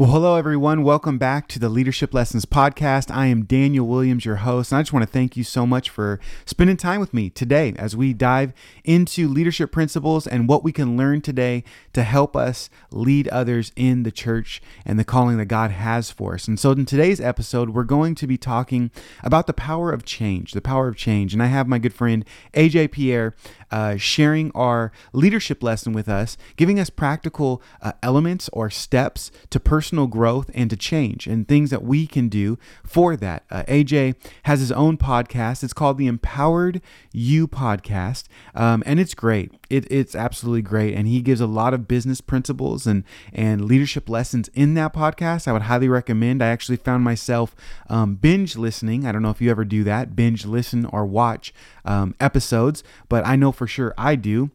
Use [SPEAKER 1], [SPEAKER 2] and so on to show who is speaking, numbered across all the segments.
[SPEAKER 1] Well, hello, everyone. Welcome back to the Leadership Lessons Podcast. I am Daniel Williams, your host, and I just want to thank you so much for spending time with me today as we dive into leadership principles and what we can learn today to help us lead others in the church and the calling that God has for us. And so, in today's episode, we're going to be talking about the power of change, the power of change. And I have my good friend AJ Pierre uh, sharing our leadership lesson with us, giving us practical uh, elements or steps to personal personal growth and to change and things that we can do for that. Uh, AJ has his own podcast. It's called the Empowered You Podcast, um, and it's great. It, it's absolutely great, and he gives a lot of business principles and and leadership lessons in that podcast. I would highly recommend. I actually found myself um, binge listening. I don't know if you ever do that, binge listen or watch um, episodes, but I know for sure I do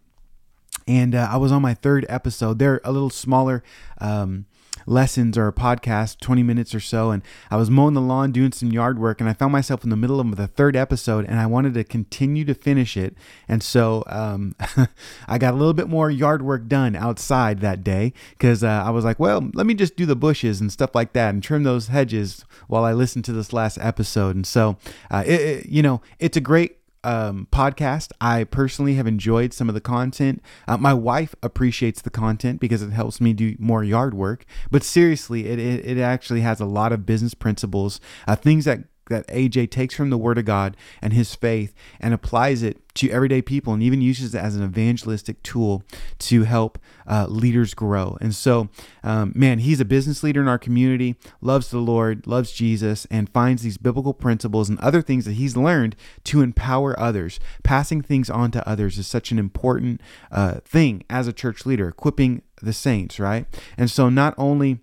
[SPEAKER 1] and uh, I was on my third episode. They're a little smaller um, lessons or a podcast, 20 minutes or so. And I was mowing the lawn, doing some yard work, and I found myself in the middle of the third episode and I wanted to continue to finish it. And so um, I got a little bit more yard work done outside that day because uh, I was like, well, let me just do the bushes and stuff like that and trim those hedges while I listen to this last episode. And so, uh, it, it, you know, it's a great um, podcast. I personally have enjoyed some of the content. Uh, my wife appreciates the content because it helps me do more yard work. But seriously, it, it, it actually has a lot of business principles, uh, things that that AJ takes from the Word of God and his faith and applies it to everyday people and even uses it as an evangelistic tool to help uh, leaders grow. And so, um, man, he's a business leader in our community, loves the Lord, loves Jesus, and finds these biblical principles and other things that he's learned to empower others. Passing things on to others is such an important uh, thing as a church leader, equipping the saints, right? And so, not only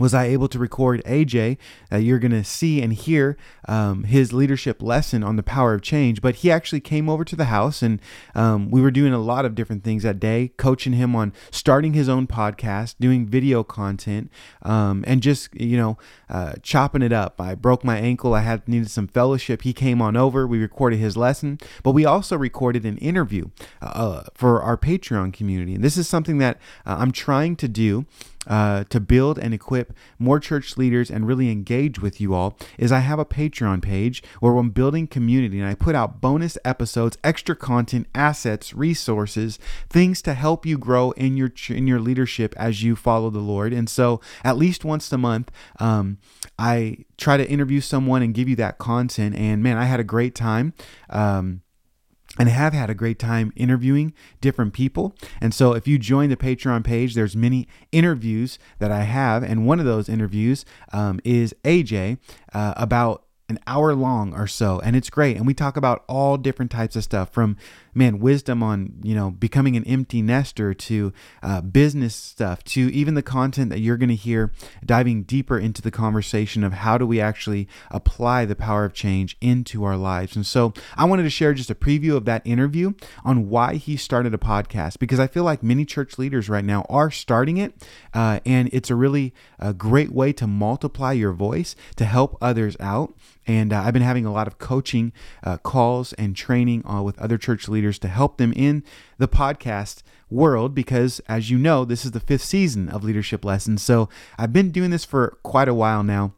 [SPEAKER 1] was I able to record AJ. Uh, you're going to see and hear um, his leadership lesson on the power of change. But he actually came over to the house and um, we were doing a lot of different things that day, coaching him on starting his own podcast, doing video content, um, and just, you know, uh, chopping it up. I broke my ankle. I had needed some fellowship. He came on over. We recorded his lesson, but we also recorded an interview uh, for our Patreon community. And this is something that uh, I'm trying to do uh, to build and equip more church leaders and really engage with you all is I have a Patreon page where I'm building community and I put out bonus episodes, extra content, assets, resources, things to help you grow in your in your leadership as you follow the Lord. And so, at least once a month, um, I try to interview someone and give you that content. And man, I had a great time. Um, and have had a great time interviewing different people. And so if you join the Patreon page, there's many interviews that I have. And one of those interviews um, is AJ uh, about an hour long or so and it's great. And we talk about all different types of stuff from man wisdom on you know becoming an empty nester to uh, business stuff to even the content that you're going to hear diving deeper into the conversation of how do we actually apply the power of change into our lives. And so i wanted to share just a preview of that interview on why he started a podcast because i feel like many church leaders right now are starting it uh, and it's a really a great way to multiply your voice to help others out and uh, I've been having a lot of coaching uh, calls and training uh, with other church leaders to help them in the podcast world because, as you know, this is the fifth season of Leadership Lessons. So I've been doing this for quite a while now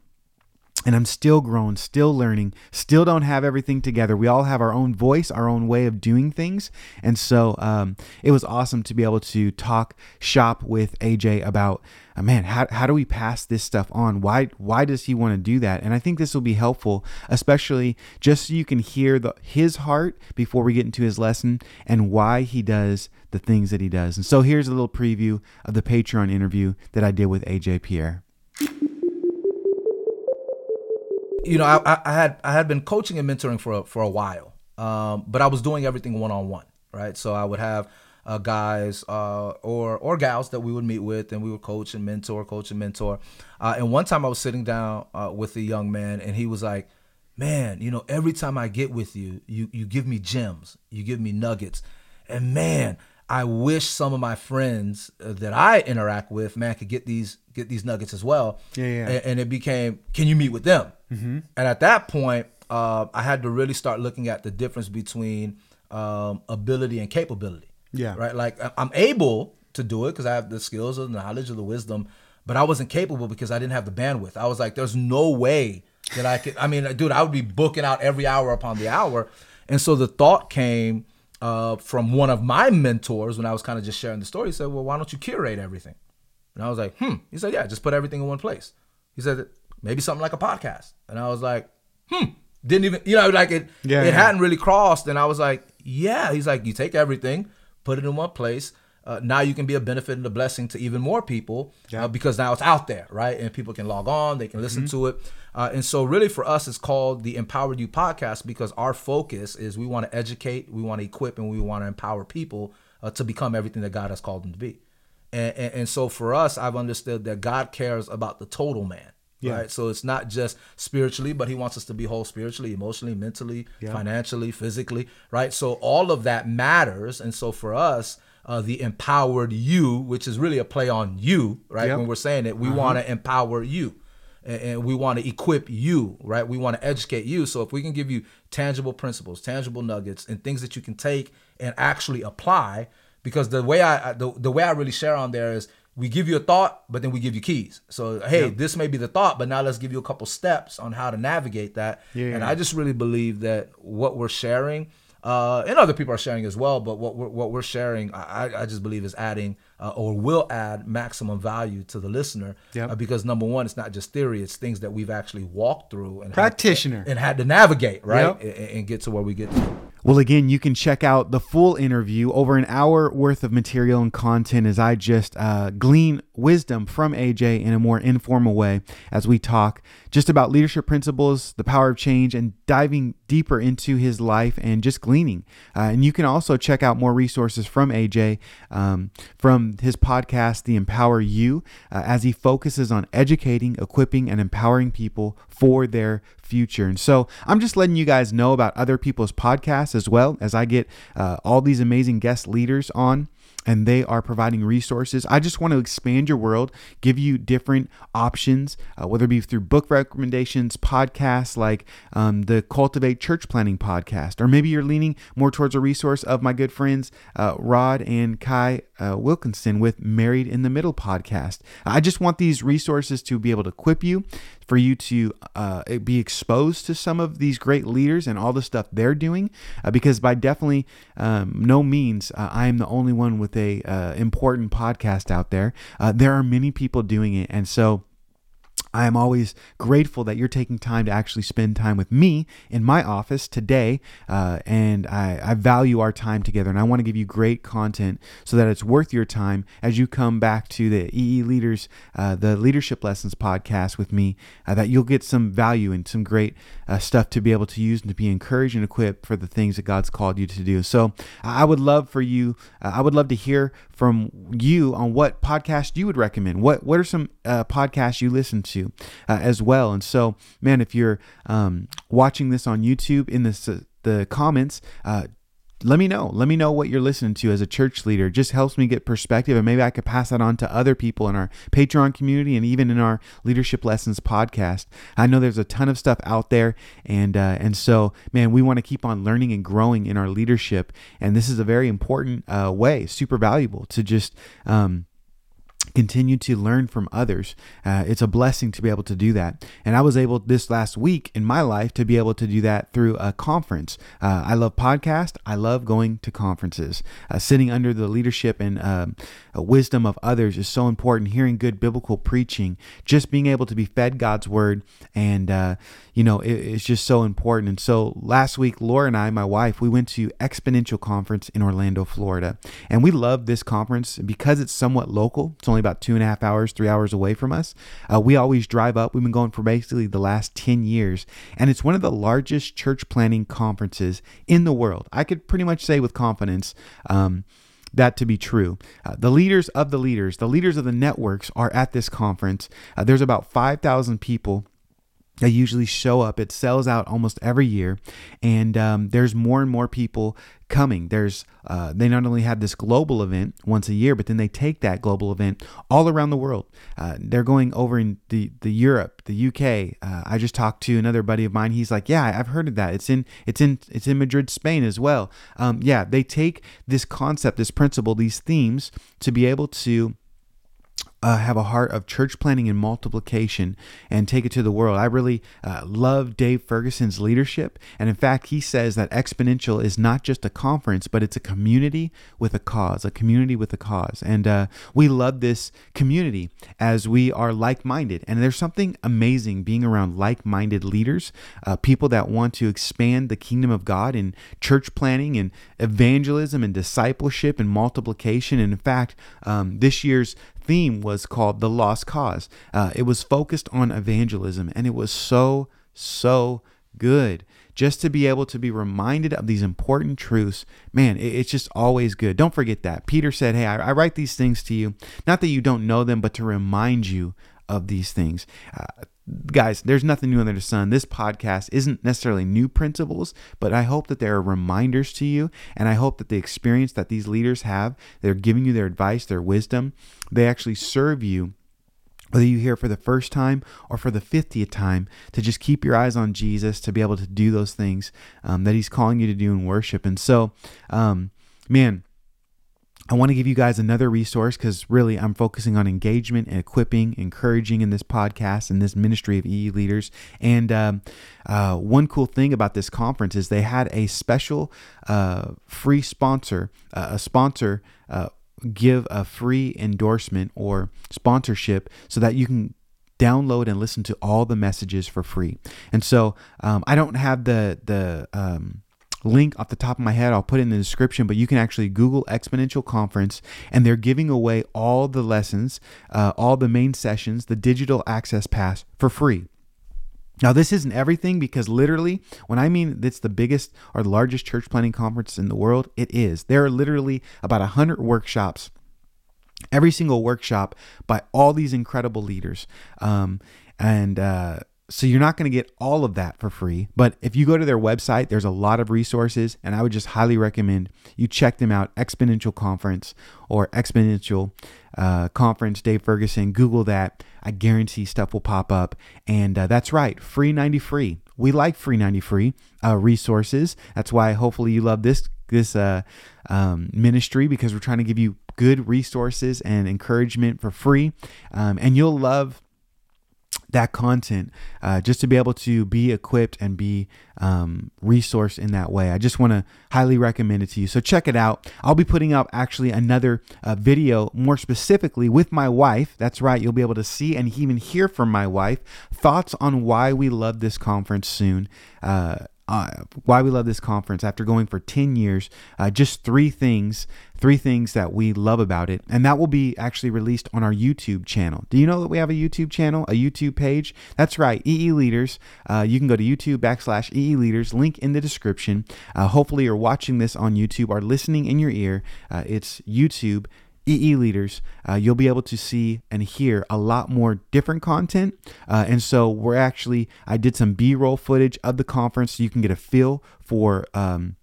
[SPEAKER 1] and I'm still growing, still learning, still don't have everything together. We all have our own voice, our own way of doing things. And so um, it was awesome to be able to talk shop with AJ about, uh, man, how, how do we pass this stuff on? Why, why does he want to do that? And I think this will be helpful, especially just so you can hear the, his heart before we get into his lesson and why he does the things that he does. And so here's a little preview of the Patreon interview that I did with AJ Pierre
[SPEAKER 2] you know, I, I, had I had been coaching and mentoring for a, for a while, um, but I was doing everything one on one, right? So I would have uh, guys uh, or or gals that we would meet with, and we would coach and mentor, coach and mentor. Uh, and one time I was sitting down uh, with a young man, and he was like, "Man, you know, every time I get with you, you you give me gems, you give me nuggets, and man." I wish some of my friends uh, that I interact with, man, could get these get these nuggets as well.
[SPEAKER 1] Yeah, yeah.
[SPEAKER 2] And, and it became, can you meet with them? Mm-hmm. And at that point, uh, I had to really start looking at the difference between um, ability and capability.
[SPEAKER 1] Yeah.
[SPEAKER 2] Right. Like I'm able to do it because I have the skills, the knowledge, or the wisdom. but I wasn't capable because I didn't have the bandwidth. I was like, there's no way that I could. I mean, dude, I would be booking out every hour upon the hour. And so the thought came uh, from one of my mentors when I was kind of just sharing the story. He said, well, why don't you curate everything? And I was like, hmm. He said, yeah, just put everything in one place. He said, maybe something like a podcast. And I was like, hmm. Didn't even, you know, like it,
[SPEAKER 1] Yeah,
[SPEAKER 2] it
[SPEAKER 1] yeah.
[SPEAKER 2] hadn't really crossed. And I was like, yeah. He's like, you take everything, put it in one place. Uh, now you can be a benefit and a blessing to even more people
[SPEAKER 1] Yeah.
[SPEAKER 2] uh, because now it's out there, right? And people can log on, they can listen to it. Uh, and so, really, for us, it's called the Empowered You podcast because our focus is we want to educate, we want to equip, and we want to empower people uh, to become everything that God has called them to be. And, and, and so, for us, I've understood that God cares about the total man.
[SPEAKER 1] Yeah.
[SPEAKER 2] Right. So it's not just spiritually, but he wants us to be whole spiritually, emotionally, mentally,
[SPEAKER 1] Yeah.
[SPEAKER 2] financially, physically. Right. So all of that matters. And so for us, uh, the empowered you, which is really a play on you, right?
[SPEAKER 1] Yep.
[SPEAKER 2] When we're saying it, we want to empower you and, we want to equip you, right? We want to educate you. So if we can give you tangible principles, tangible nuggets, and things that you can take and actually apply, because the way I I- the, the way I really share on there is we give you a thought, but then we give you keys. So hey, this may be the thought, but now let's give you a couple steps on how to navigate that.
[SPEAKER 1] Yeah.
[SPEAKER 2] And I just really believe that what we're sharing, uh, and other people are sharing as well, but what we're, what we're sharing, I, I just believe is adding uh, or will add maximum value to the listener.
[SPEAKER 1] Yep.
[SPEAKER 2] Uh, because number one, it's not just theory; it's things that we've actually walked through and had-
[SPEAKER 1] Practitioner.
[SPEAKER 2] and had to navigate right
[SPEAKER 1] Yep.
[SPEAKER 2] and, and get to where we get to.
[SPEAKER 1] Well, again, you can check out the full interview, over an hour worth of material and content as I just uh, glean wisdom from AJ in a more informal way as we talk just about leadership principles, the power of change, and diving deeper into his life and just gleaning. Uh, and you can also check out more resources from AJ um, from his podcast, The Empower You, uh, as he focuses on educating, equipping, and empowering people for their future. And so I'm just letting you guys know about other people's podcasts as well as I get uh, all these amazing guest leaders on. And they are providing resources. I just want to expand your world, give you different options, uh, whether it be through book recommendations, podcasts like um, the Cultivate Church Planting podcast, or maybe you're leaning more towards a resource of my good friends uh, Rod and Kai uh, Wilkinson with Married in the Middle podcast. I just want these resources to be able to equip you, for you to uh, be exposed to some of these great leaders and all the stuff they're doing, uh, because by definitely um, no means uh, I am the only one with a uh, important podcast out there. Uh, there are many people doing it, and so. I am always grateful that you're taking time to actually spend time with me in my office today. Uh, and I, I value our time together. And I want to give you great content so that it's worth your time as you come back to the EE Leaders, uh, the Leadership Lessons podcast with me, uh, that you'll get some value and some great uh, stuff to be able to use and to be encouraged and equipped for the things that God's called you to do. So I would love for you, uh, I would love to hear from you on what podcast you would recommend. What, what are some uh, podcasts you listen to? uh, as well. And so, man, if you're um, watching this on YouTube, in the the comments. Let me know. Let me know what you're listening to as a church leader. It just helps me get perspective, and maybe I could pass that on to other people in our Patreon community and even in our Leadership Lessons podcast. I know there's a ton of stuff out there, and uh, and so man, we want to keep on learning and growing in our leadership, and this is a very important uh, way, super valuable to just. Um, continue to learn from others. Uh, it's a blessing to be able to do that. And I was able this last week in my life to be able to do that through a conference. Uh, I love podcast. I love going to conferences. Uh, sitting under the leadership and um, wisdom of others is so important. Hearing good biblical preaching, just being able to be fed God's word, and uh, you know, it, it's just so important. And so last week, Laura and I, my wife, we went to Exponential Conference in Orlando, Florida, and we love this conference because it's somewhat local. It's only about two and a half hours, three hours away from us. Uh, we always drive up. We've been going for basically the last 10 years, and it's one of the largest church planting conferences in the world. I could pretty much say with confidence. Um, that to be true. Uh, the leaders of the leaders, the leaders of the networks are at this conference. Uh, there's about 5,000 people that usually show up. It sells out almost every year, and um, there's more and more people coming. There's uh, they not only have this global event once a year, but then they take that global event all around the world. Uh, they're going over in the the Europe, the UK. Uh, I just talked to another buddy of mine. He's like, "Yeah, I've heard of that. It's in it's in it's in Madrid, Spain as well." Um, yeah, they take this concept, this principle, these themes to be able to uh, have a heart of church planting and multiplication and take it to the world. I really uh, love Dave Ferguson's leadership. And in fact, he says that Exponential is not just a conference, but it's a community with a cause, a community with a cause. And uh, we love this community as we are like minded. And there's something amazing being around like minded leaders, uh, people that want to expand the kingdom of God in church planting and evangelism and discipleship and multiplication. And in fact, um, this year's theme was called The Lost Cause. Uh, it was focused on evangelism, and it was so, so good. Just to be able to be reminded of these important truths, man, it's just always good. Don't forget that. Peter said, Hey, I, write these things to you, not that you don't know them, but to remind you of these things. Uh, guys, there's nothing new under the sun. This podcast isn't necessarily new principles, but I hope that there are reminders to you. And I hope that the experience that these leaders have, they're giving you their advice, their wisdom, they actually serve you. Whether you hear for the first time or for the 50th time, to just keep your eyes on Jesus, to be able to do those things um, that He's calling you to do in worship. And so, um, man, I want to give you guys another resource because really I'm focusing on engagement and equipping, encouraging in this podcast and this ministry of EE leaders. And um, uh, one cool thing about this conference is they had a special uh, free sponsor, uh, a sponsor uh, give a free endorsement or sponsorship so that you can download and listen to all the messages for free. And so um, I don't have the the um, link off the top of my head. I'll put it in the description, but you can actually Google Exponential Conference, and they're giving away all the lessons, uh, all the main sessions, the digital access pass for free. Now, this isn't everything because literally, when I mean it's the biggest or the largest church planting conference in the world, it is. There are literally about 100 workshops every single workshop by all these incredible leaders. Um, and uh, so you're not going to get all of that for free. But if you go to their website, there's a lot of resources, and I would just highly recommend you check them out. Exponential Conference or Exponential uh, Conference, Dave Ferguson. Google that. I guarantee stuff will pop up. And uh, that's right, free 90 free. We like free 90 free uh, resources. That's why hopefully you love this this uh, um, ministry because we're trying to give you good resources and encouragement for free. Um, and you'll love that content uh, just to be able to be equipped and be um, resourced in that way. I just want to highly recommend it to you. So check it out. I'll be putting up actually another uh, video more specifically with my wife. That's right. You'll be able to see and even hear from my wife thoughts on why we love this conference soon. Uh, uh, why we love this conference after going for 10 years uh, just three things three things that we love about it and that will be actually released on our youtube channel. Do you know that we have a youtube channel a youtube page? That's right ee leaders. Uh, you can go to youtube backslash ee leaders link in the description. Uh, hopefully you're watching this on youtube or listening in your ear. Uh, it's youtube EE leaders, uh, you'll be able to see and hear a lot more different content. Uh, and so we're actually, I did some B roll footage of the conference. So you can get a feel for um,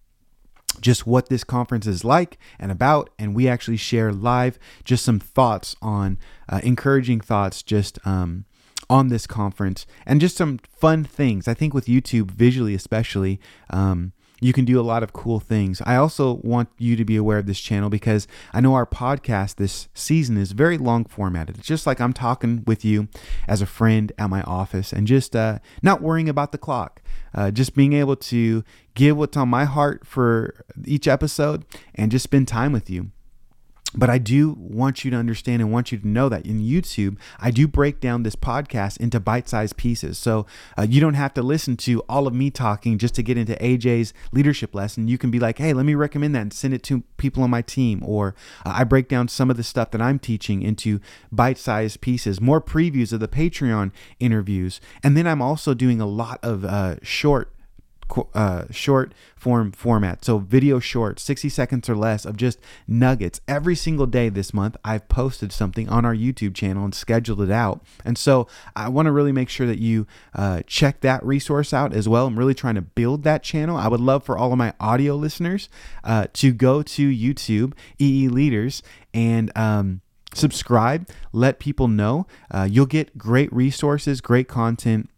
[SPEAKER 1] just what this conference is like and about. And we actually share live just some thoughts on uh, encouraging thoughts just um, on this conference and just some fun things. I think with YouTube, visually especially, um, you can do a lot of cool things. I also want you to be aware of this channel because I know our podcast this season is very long formatted. It's just like I'm talking with you as a friend at my office and just uh, not worrying about the clock. Uh, just being able to give what's on my heart for each episode and just spend time with you. But I do want you to understand and want you to know that in YouTube, I do break down this podcast into bite sized pieces. So uh, you don't have to listen to all of me talking just to get into AJ's leadership lesson. You can be like, hey, let me recommend that and send it to people on my team. Or uh, I break down some of the stuff that I'm teaching into bite sized pieces, more previews of the Patreon interviews. And then I'm also doing a lot of uh, short uh, short form format. So video short, 60 seconds or less of just nuggets. Every single day this month, I've posted something on our YouTube channel and scheduled it out. And so I want to really make sure that you uh, check that resource out as well. I'm really trying to build that channel. I would love for all of my audio listeners uh, to go to YouTube, EE Leaders, and um, subscribe, let people know. Uh, you'll get great resources, great content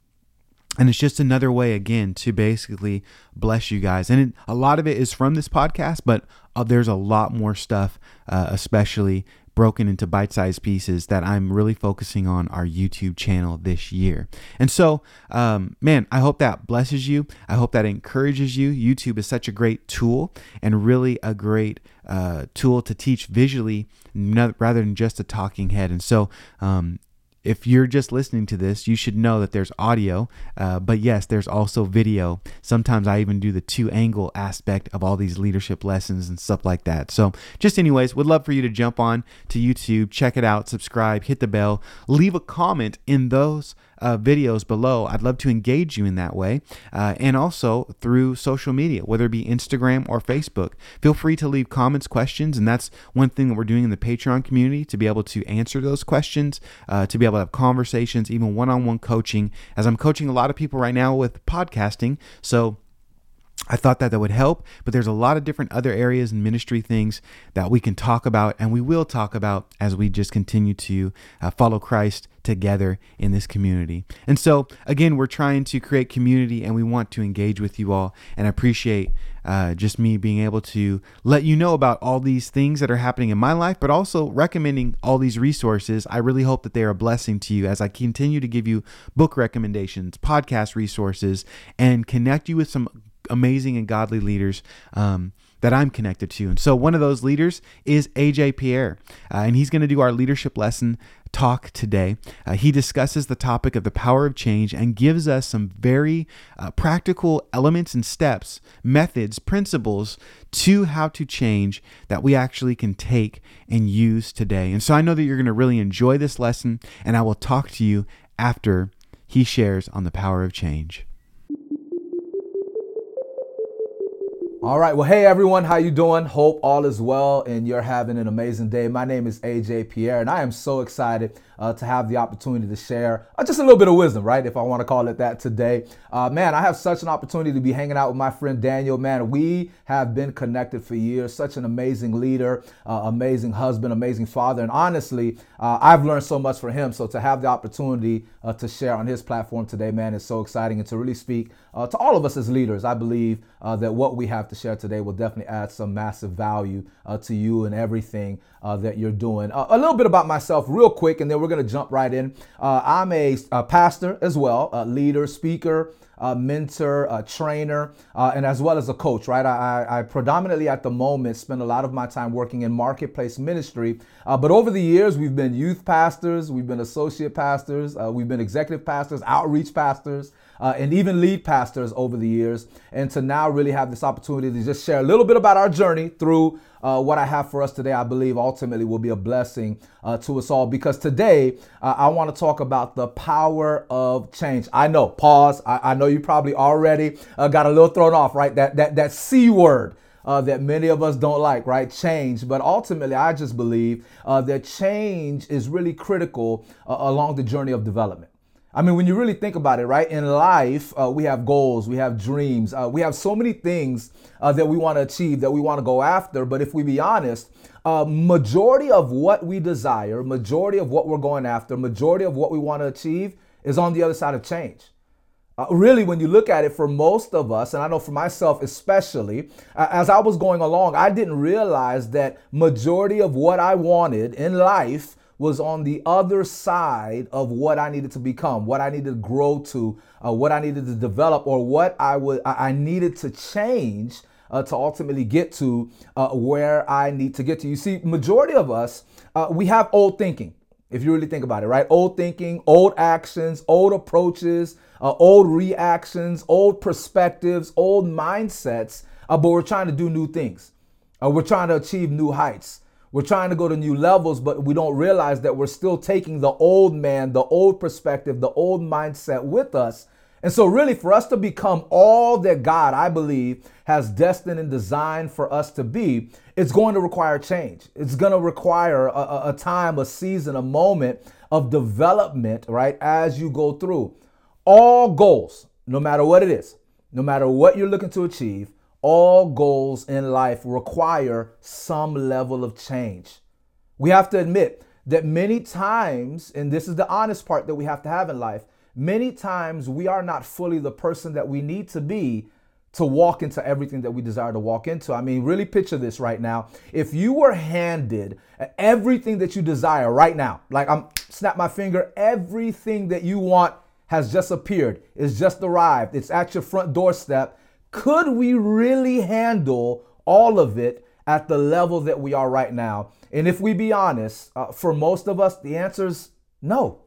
[SPEAKER 1] and it's just another way again to basically bless you guys and it, a lot of it is from this podcast but uh, there's a lot more stuff uh, especially broken into bite sized pieces that I'm really focusing on our YouTube channel this year. And so, um, man, I hope that blesses you. I hope that encourages you. YouTube is such a great tool and really a great uh, tool to teach visually rather than just a talking head. And so, um, if you're just listening to this, you should know that there's audio, uh, but yes, there's also video. Sometimes I even do the two angle aspect of all these leadership lessons and stuff like that. So, just anyways, would love for you to jump on to YouTube, check it out, subscribe, hit the bell, leave a comment in those uh, videos below. I'd love to engage you in that way. Uh, and also through social media, whether it be Instagram or Facebook. Feel free to leave comments, questions. And that's one thing that we're doing in the Patreon community to be able to answer those questions, uh, to be able to have conversations, even one on one coaching, as I'm coaching a lot of people right now with podcasting. So, I thought that that would help, but there's a lot of different other areas and ministry things that we can talk about and we will talk about as we just continue to uh, follow Christ together in this community. And so, again, we're trying to create community and we want to engage with you all. And I appreciate uh, just me being able to let you know about all these things that are happening in my life, but also recommending all these resources. I really hope that they are a blessing to you as I continue to give you book recommendations, podcast resources, and connect you with some amazing and godly leaders um, that I'm connected to. And so one of those leaders is AJ Pierre, uh, and he's going to do our leadership lesson talk today. Uh, he discusses the topic of the power of change and gives us some very uh, practical elements and steps, methods, principles to how to change that we actually can take and use today. And so I know that you're going to really enjoy this lesson, and I will talk to you after he shares on the power of change.
[SPEAKER 2] All right. Well, hey everyone, how you doing? Hope all is well and you're having an amazing day. My name is AJ Pierre, and I am so excited uh, to have the opportunity to share uh, just a little bit of wisdom, right? If I want to call it that today. Uh, man, I have such an opportunity to be hanging out with my friend Daniel. Man, we have been connected for years. Such an amazing leader, uh, amazing husband, amazing father. And honestly, uh, I've learned so much from him. So to have the opportunity uh, to share on his platform today, man, is so exciting. And to really speak to all of us as leaders, I believe that what we have to share today will definitely add some massive value to you and everything that you're doing. a little bit about myself, real quick, and then we're going to jump right in. Uh, I'm a, a, pastor as well, a leader, speaker, a mentor, a trainer, uh, and as well as a coach, right? I, I, predominantly at the moment spend a lot of my time working in marketplace ministry. Uh, but over the years, we've been youth pastors, we've been associate pastors, uh, we've been executive pastors, outreach pastors uh, and even lead pastors over the years. And to now really have this opportunity to just share a little bit about our journey through uh, what I have for us today, I believe ultimately will be a blessing uh, to us all. Because today, uh, I want to talk about the power of change. I know, pause. I, I know you probably already uh, got a little thrown off, right? That that that c word. Uh, that many of us don't like, right? Change. But ultimately, I just believe uh, that change is really critical uh, along the journey of development. I mean, when you really think about it, right? In life, uh, we have goals, we have dreams, uh, we have so many things uh, that we want to achieve, that we want to go after. But if we be honest, uh, majority of what we desire, majority of what we're going after, majority of what we want to achieve is on the other side of change. Uh, really, when you look at it, for most of us, and I know for myself especially, uh, as I was going along, I didn't realize that majority of what I wanted in life was on the other side of what I needed to become, what I needed to grow to, uh, what I needed to develop, or what I would I needed to change uh, to ultimately get to uh, where I need to get to. You see, majority of us uh, we have old thinking. If you really think about it, right? Old thinking, old actions, old approaches, uh, old reactions, old perspectives, old mindsets. Uh, but we're trying to do new things. we're trying to achieve new heights. We're trying to go to new levels, but we don't realize that we're still taking the old man, the old perspective, the old mindset with us. And so, really, for us to become all that God, I believe, has destined and designed for us to be, it's going to require change. It's going to require a, a time, a season, a moment of development, right, as you go through. All goals, no matter what it is, no matter what you're looking to achieve, all goals in life require some level of change. We have to admit that many times, and this is the honest part that we have to have in life, many times we are not fully the person that we need to be to walk into everything that we desire to walk into. I mean, really picture this right now. If you were handed everything that you desire right now, like I'm snap my finger, everything that you want has just appeared, it's just arrived, it's at your front doorstep. Could we really handle all of it at the level that we are right now? And if we be honest, uh, for most of us, the answer is no.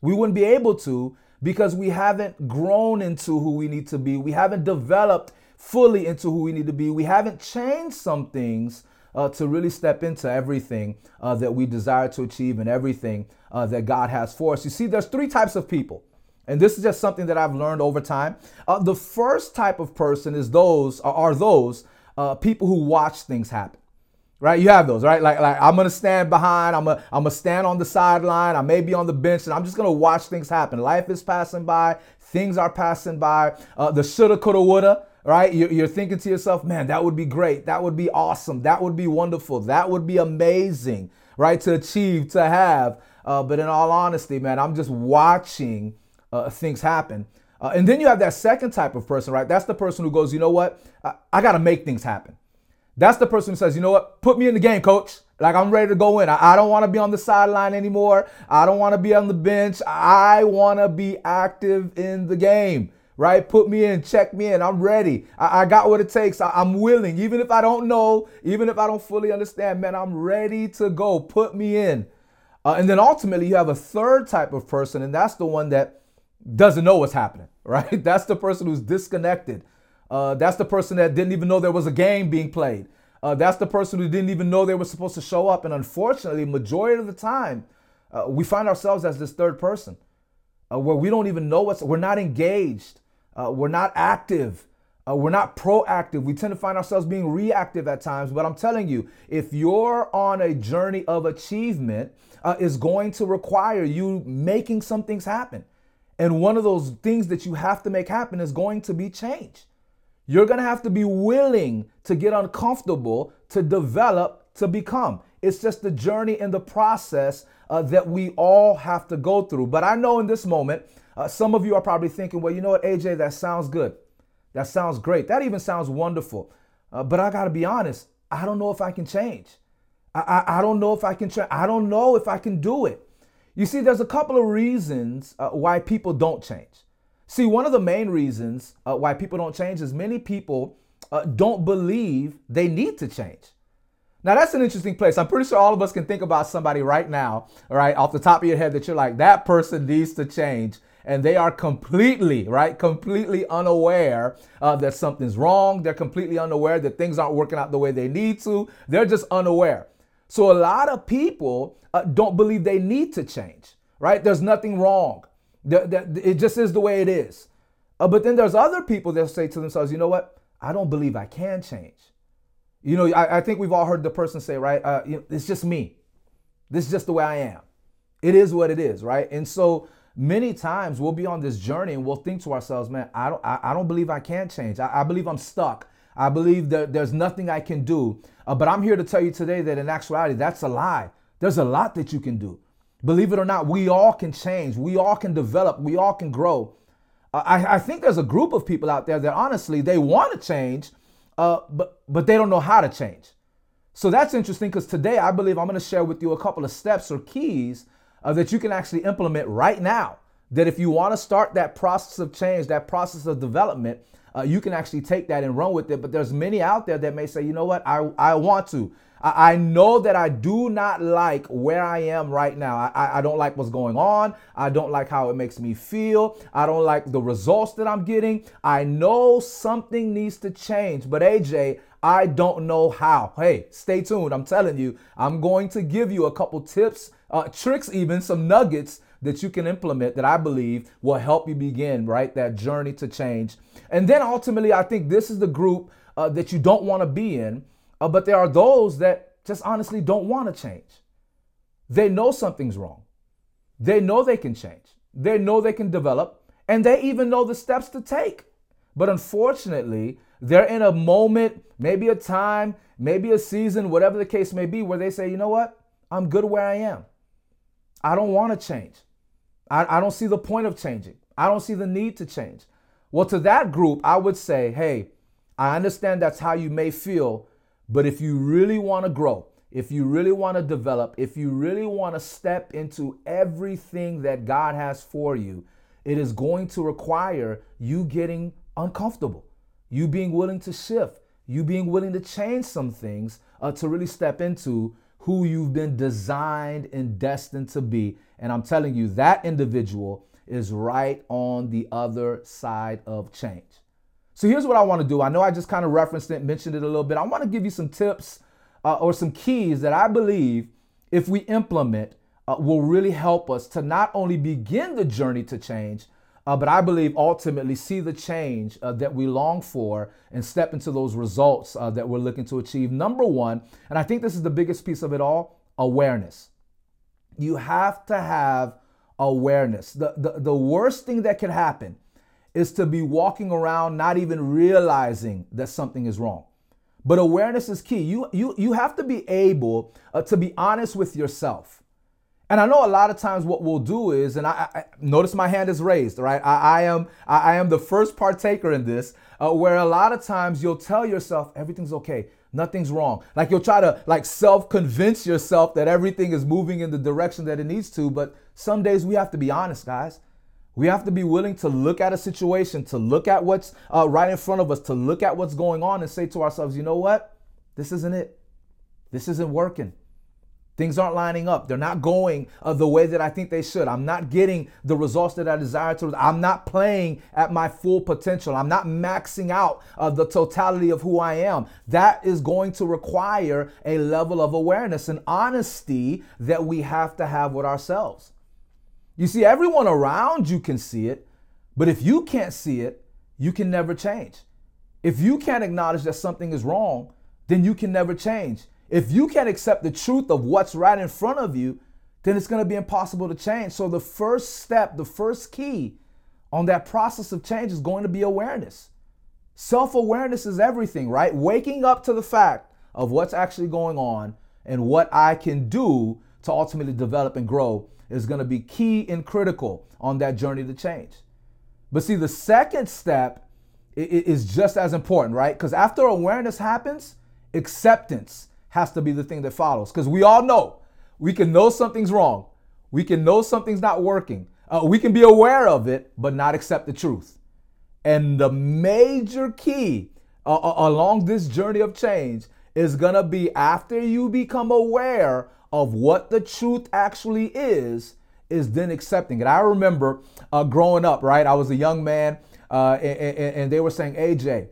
[SPEAKER 2] We wouldn't be able to because we haven't grown into who we need to be. We haven't developed fully into who we need to be. We haven't changed some things uh, to really step into everything uh, that we desire to achieve and everything uh, that God has for us. You see, there's three types of people. And this is just something that I've learned over time. Uh, the first type of person is those are those uh, people who watch things happen right? You have those, right? Like, like I'm gonna stand behind, I'm gonna, I'm gonna stand on the sideline, I may be on the bench, and I'm just gonna watch things happen. Life is passing by, things are passing by. Uh, the shoulda, coulda, woulda, right? You're, you're thinking to yourself, man, that would be great, that would be awesome, that would be wonderful, that would be amazing, right? To achieve, to have. Uh, but in all honesty, man, I'm just watching uh, things happen. Uh, and then you have that second type of person, right? That's the person who goes, you know what? I, I got to make things happen. That's the person who says, you know what, put me in the game, coach. Like I'm ready to go in. I, I don't want to be on the sideline anymore. I don't want to be on the bench. I want to be active in the game, right? Put me in, check me in. I'm ready. I, I got what it takes. I, I'm willing. Even if I don't know, even if I don't fully understand, man, I'm ready to go. Put me in. Uh, and then ultimately, you have a third type of person, and that's the one that doesn't know what's happening, right? That's the person who's disconnected. Uh, that's the person that didn't even know there was a game being played. Uh, that's the person who didn't even know they were supposed to show up. And unfortunately, majority of the time, uh, we find ourselves as this third person, uh, where we don't even know what's. We're not engaged. Uh, we're not active. Uh, we're not proactive. We tend to find ourselves being reactive at times. But I'm telling you, if you're on a journey of achievement, uh, is going to require you making some things happen. And one of those things that you have to make happen is going to be change. You're going to have to be willing to get uncomfortable, to develop, to become. It's just the journey and the process uh, that we all have to go through. But I know in this moment, uh, some of you are probably thinking, well, you know what, AJ, that sounds good. That sounds great. That even sounds wonderful. Uh, but I got to be honest, I don't know if I can change. I, I, I don't know if I can change. I don't know if I can do it. You see, there's a couple of reasons uh, why people don't change. See, one of the main reasons uh, why people don't change is many people uh, don't believe they need to change. Now, that's an interesting place. I'm pretty sure all of us can think about somebody right now, right, off the top of your head that you're like, that person needs to change. And they are completely, right, completely unaware uh, that something's wrong. They're completely unaware that things aren't working out the way they need to. They're just unaware. So, a lot of people uh, don't believe they need to change, right? There's nothing wrong. The, the, it just is the way it is. Uh, but then there's other people that say to themselves, you know what? I don't believe I can change. You know, I, I think we've all heard the person say, right? Uh, you know, it's just me. This is just the way I am. It is what it is, right? And so many times we'll be on this journey and we'll think to ourselves, man, I don't, I, I don't believe I can change. I, I, believe I'm stuck. I believe that there's nothing I can do. Uh, but I'm here to tell you today that in actuality, that's a lie. There's a lot that you can do. Believe it or not, we all can change. We all can develop. We all can grow. Uh, I, I think there's a group of people out there that honestly they want to change, uh, but but they don't know how to change. So that's interesting because today I believe I'm going to share with you a couple of steps or keys uh, that you can actually implement right now. That if you want to start that process of change, that process of development, uh, you can actually take that and run with it. But there's many out there that may say, you know what, I, I want to. I, I know that I do not like where I am right now. I, I don't like what's going on. I don't like how it makes me feel. I don't like the results that I'm getting. I know something needs to change. But AJ, I don't know how. Hey, stay tuned. I'm telling you, I'm going to give you a couple tips, uh, tricks, even some nuggets that you can implement that I believe will help you begin, right? That journey to change. And then ultimately, I think this is the group uh, that you don't want to be in. Uh, but there are those that just honestly don't want to change. They know something's wrong. They know they can change. They know they can develop. And they even know the steps to take. But unfortunately, they're in a moment, maybe a time, maybe a season, whatever the case may be, where they say, you know what? I'm good where I am. I don't want to change. I, I don't see the point of changing. I don't see the need to change. Well, to that group, I would say, hey, I understand that's how you may feel, but if you really want to grow, if you really want to develop, if you really want to step into everything that God has for you, it is going to require you getting uncomfortable, you being willing to shift, you being willing to change some things uh, to really step into who you've been designed and destined to be. And I'm telling you, that individual is right on the other side of change. So here's what I want to do. I know I just kind of referenced it, mentioned it a little bit. I want to give you some tips uh, or some keys that I believe if we implement uh, will really help us to not only begin the journey to change, uh, but I believe ultimately see the change uh, that we long for and step into those results uh, that we're looking to achieve. Number one, and I think this is the biggest piece of it all awareness. You have to have awareness. The, the, the worst thing that could happen is to be walking around not even realizing that something is wrong. But awareness is key. You, you, you have to be able uh, to be honest with yourself. And I know a lot of times what we'll do is, and I, I notice my hand is raised, right? I, I am I, am the first partaker in this, uh, where a lot of times you'll tell yourself everything's okay, nothing's wrong. Like you'll try to like self-convince yourself that everything is moving in the direction that it needs to, but some days we have to be honest, guys. We have to be willing to look at a situation, to look at what's uh, right in front of us, to look at what's going on and say to ourselves, you know what? This isn't it. This isn't working. Things aren't lining up. They're not going uh, the way that I think they should. I'm not getting the results that I desire to. I'm not playing at my full potential. I'm not maxing out uh, the totality of who I am. That is going to require a level of awareness and honesty that we have to have with ourselves. You see, everyone around you can see it, but if you can't see it, you can never change. If you can't acknowledge that something is wrong, then you can never change. If you can't accept the truth of what's right in front of you, then it's going to be impossible to change. So, the first step, the first key on that process of change is going to be awareness. Self awareness is everything, right? Waking up to the fact of what's actually going on and what I can do to ultimately develop and grow is going to be key and critical on that journey to change. But see, the second step is just as important, right? Because after awareness happens, acceptance has to be the thing that follows. Because we all know we can know something's wrong, we can know something's not working, uh, we can be aware of it, but not accept the truth. And the major key uh, uh along this journey of change is going to be after you become aware of what the truth actually is, is then accepting it. I remember uh, growing up, right? I was a young man, uh, and, and, and they were saying, AJ,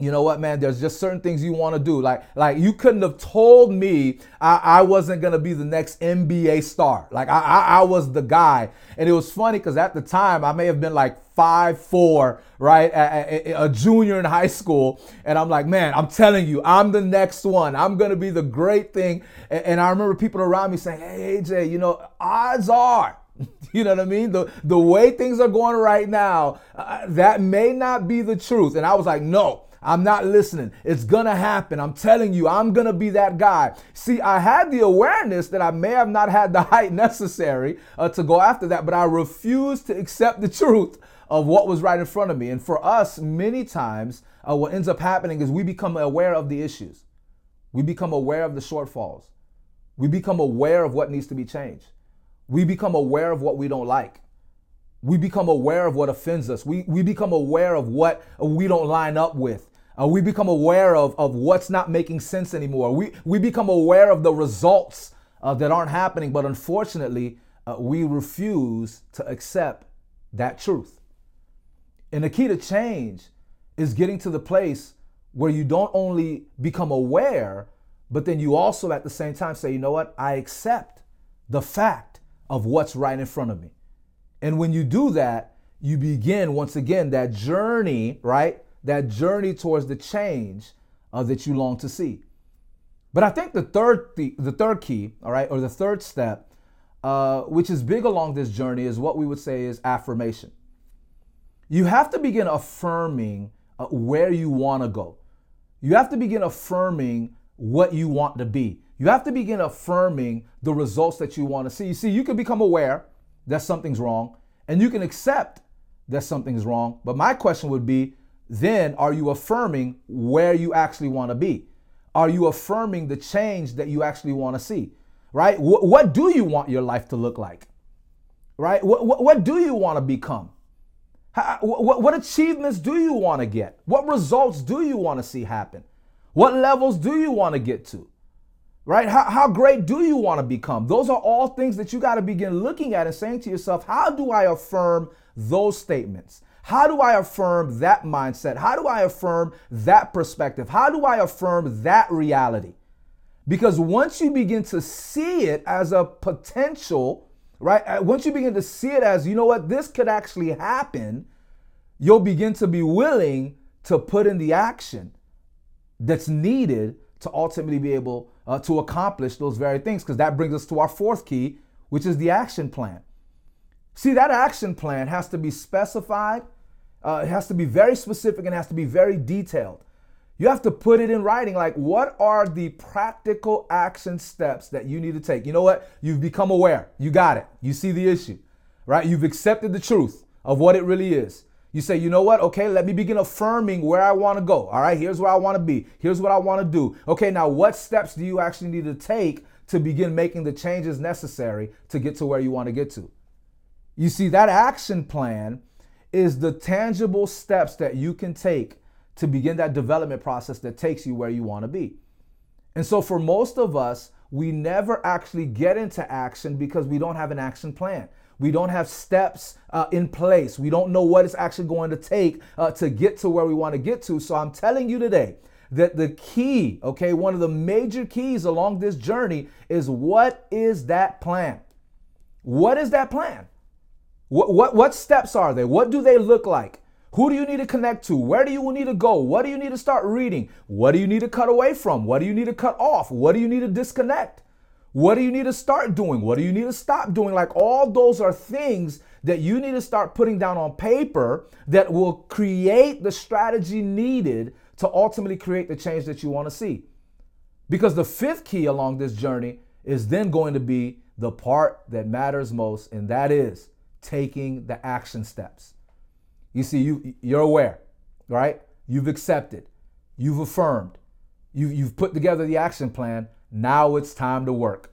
[SPEAKER 2] you know what, man? There's just certain things you want to do. Like, like you couldn't have told me I, I wasn't gonna be the next NBA star. Like, I, I, I was the guy, and it was funny because at the time I may have been like five four, right, a, a, a, junior in high school, and I'm like, man, I'm telling you, I'm the next one. I'm gonna be the great thing. And, and I remember people around me saying, hey, AJ, you know, odds are you know what I mean? The the way things are going right now, uh, that may not be the truth. And I was like, no, I'm not listening. It's gonna happen. I'm telling you, I'm gonna be that guy. See, I had the awareness that I may have not had the height necessary uh, to go after that, but I refused to accept the truth of what was right in front of me. And for us, many times, uh, what ends up happening is we become aware of the issues, we become aware of the shortfalls, we become aware of what needs to be changed, we become aware of what we don't like we become aware of what offends us. We, we become aware of what we don't line up with. Uh, we become aware of, of what's not making sense anymore. We, we become aware of the results uh, that aren't happening, but unfortunately, uh, we refuse to accept that truth. And the key to change is getting to the place where you don't only become aware, but then you also at the same time say, you know what? I accept the fact of what's right in front of me. And when you do that, you begin once again that journey, right? That journey towards the change uh, that you long to see. But I think the third the, the third key, all right, or the third step, uh, which is big along this journey, is what we would say is affirmation. You have to begin affirming uh, where you want to go. You have to begin affirming what you want to be. You have to begin affirming the results that you want to see. You see, you can become aware that something's wrong, and you can accept that something's wrong. But my question would be then are you affirming where you actually want to be? Are you affirming the change that you actually want to see? Right? What, what do you want your life to look like? Right? What, what, do you want to become? How, what, what achievements do you want to get? What results do you want to see happen? What levels do you want to get to? Right? How, how great do you want to become? Those are all things that you got to begin looking at and saying to yourself, how do I affirm those statements? How do I affirm that mindset? How do I affirm that perspective? How do I affirm that reality? Because once you begin to see it as a potential, right? Uh, once you begin to see it as, you know what, this could actually happen, you'll begin to be willing to put in the action that's needed to ultimately be able uh, to accomplish those very things. Because that brings us to our fourth key, which is the action plan. See, that action plan has to be specified, uh, it has to be very specific, and has to be very detailed. You have to put it in writing like, what are the practical action steps that you need to take? You know what? You've become aware. You got it. You see the issue, right? You've accepted the truth of what it really is. You say, you know what? Okay, let me begin affirming where I want to go. All right, here's where I want to be. Here's what I want to do. Okay, now what steps do you actually need to take to begin making the changes necessary to get to where you want to get to? You see, that action plan is the tangible steps that you can take to begin that development process that takes you where you want to be. And so, for most of us, we never actually get into action because we don't have an action plan. We don't have steps uh, in place. We don't know what it's actually going to take uh, to get to where we want to get to. So, I'm telling you today that the key, okay, one of the major keys along this journey is what is that plan? What is that plan? What, what, what steps are they? What do they look like? Who do you need to connect to? Where do you need to go? What do you need to start reading? What do you need to cut away from? What do you need to cut off? What do you need to disconnect? What do you need to start doing? What do you need to stop doing? Like all those are things that you need to start putting down on paper that will create the strategy needed to ultimately create the change that you want to see. Because the fifth key along this journey is then going to be the part that matters most, and that is taking the action steps. You see, you you're aware, right? You've accepted, you've affirmed, you, you've put together the action plan. Now it's time to work.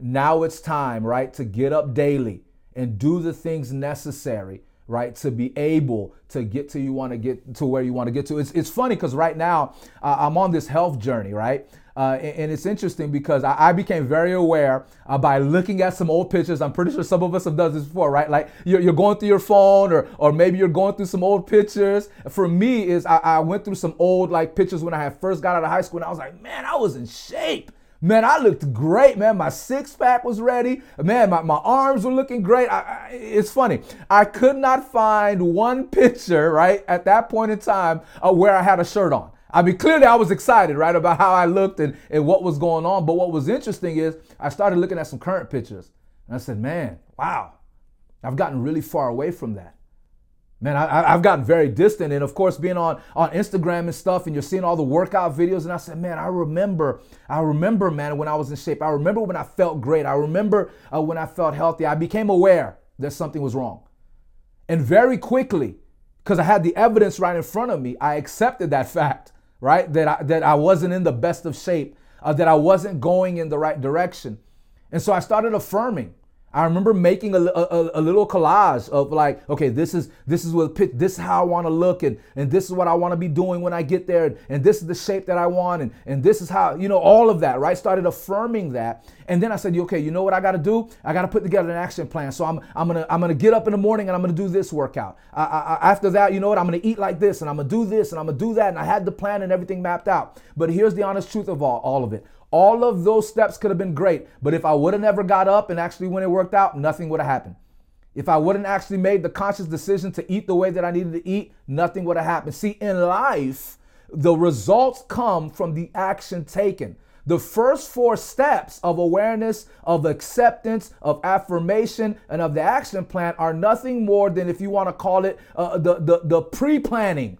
[SPEAKER 2] Now it's time, right, to get up daily and do the things necessary, right, to be able to get to you want to get to where you want to get to. It's, it's funny because right now uh, I'm on this health journey, right? Uh, and, and, it's interesting because I, I became very aware uh, by looking at some old pictures. I'm pretty sure some of us have done this before, right? Like you're, you're going through your phone or, or maybe you're going through some old pictures. For me is I, I went through some old like pictures when I had first got out of high school and I was like, man, I was in shape. Man, I looked great, man. My six pack was ready. Man, my, my arms were looking great. I, I, it's funny. I could not find one picture, right, at that point in time uh, where I had a shirt on. I mean, clearly I was excited, right, about how I looked and, and what was going on. But what was interesting is I started looking at some current pictures and I said, man, wow, I've gotten really far away from that. Man, I, have gotten very distant. And of course, being on, on Instagram and stuff, and you're seeing all the workout videos. And I said, man, I remember, I remember, man, when I was in shape. I remember when I felt great. I remember uh, when I felt healthy. I became aware that something was wrong. And very quickly, because I had the evidence right in front of me, I accepted that fact right? That I, that I wasn't in the best of shape, uh, that I wasn't going in the right direction. And so I started affirming. I remember making a, a, a, little collage of like, okay, this is this is what this is how I want to look, and and this is what I want to be doing when I get there, and, and this is the shape that I want, and and this is how you know all of that, right? Started affirming that, and then I said, okay, you know what I got to do? I got to put together an action plan. So I'm I'm gonna I'm gonna get up in the morning and I'm gonna do this workout. I, I, after that, you know what? I'm gonna eat like this, and I'm gonna do this, and I'm gonna do that, and I had the plan and everything mapped out. But here's the honest truth of all all of it. All of those steps could have been great, but if I would have never got up and actually when it worked out, nothing would have happened. If I wouldn't actually made the conscious decision to eat the way that I needed to eat, nothing would have happened. See, in life, the results come from the action taken. The first four steps of awareness, of acceptance, of affirmation, and of the action plan are nothing more than, if you want to call it, uh, the, the, the pre planning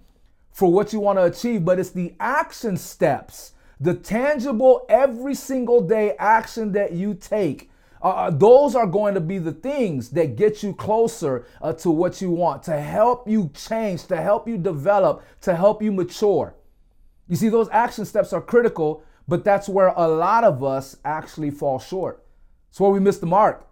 [SPEAKER 2] for what you want to achieve, but it's the action steps the tangible, every single day action that you take Uh, uh, those are going to be the things that get you closer uh, to what you want, to help you change, to help you develop, to help you mature. You see, those action steps are critical, but that's where a lot of us actually fall short. It's where we miss the mark.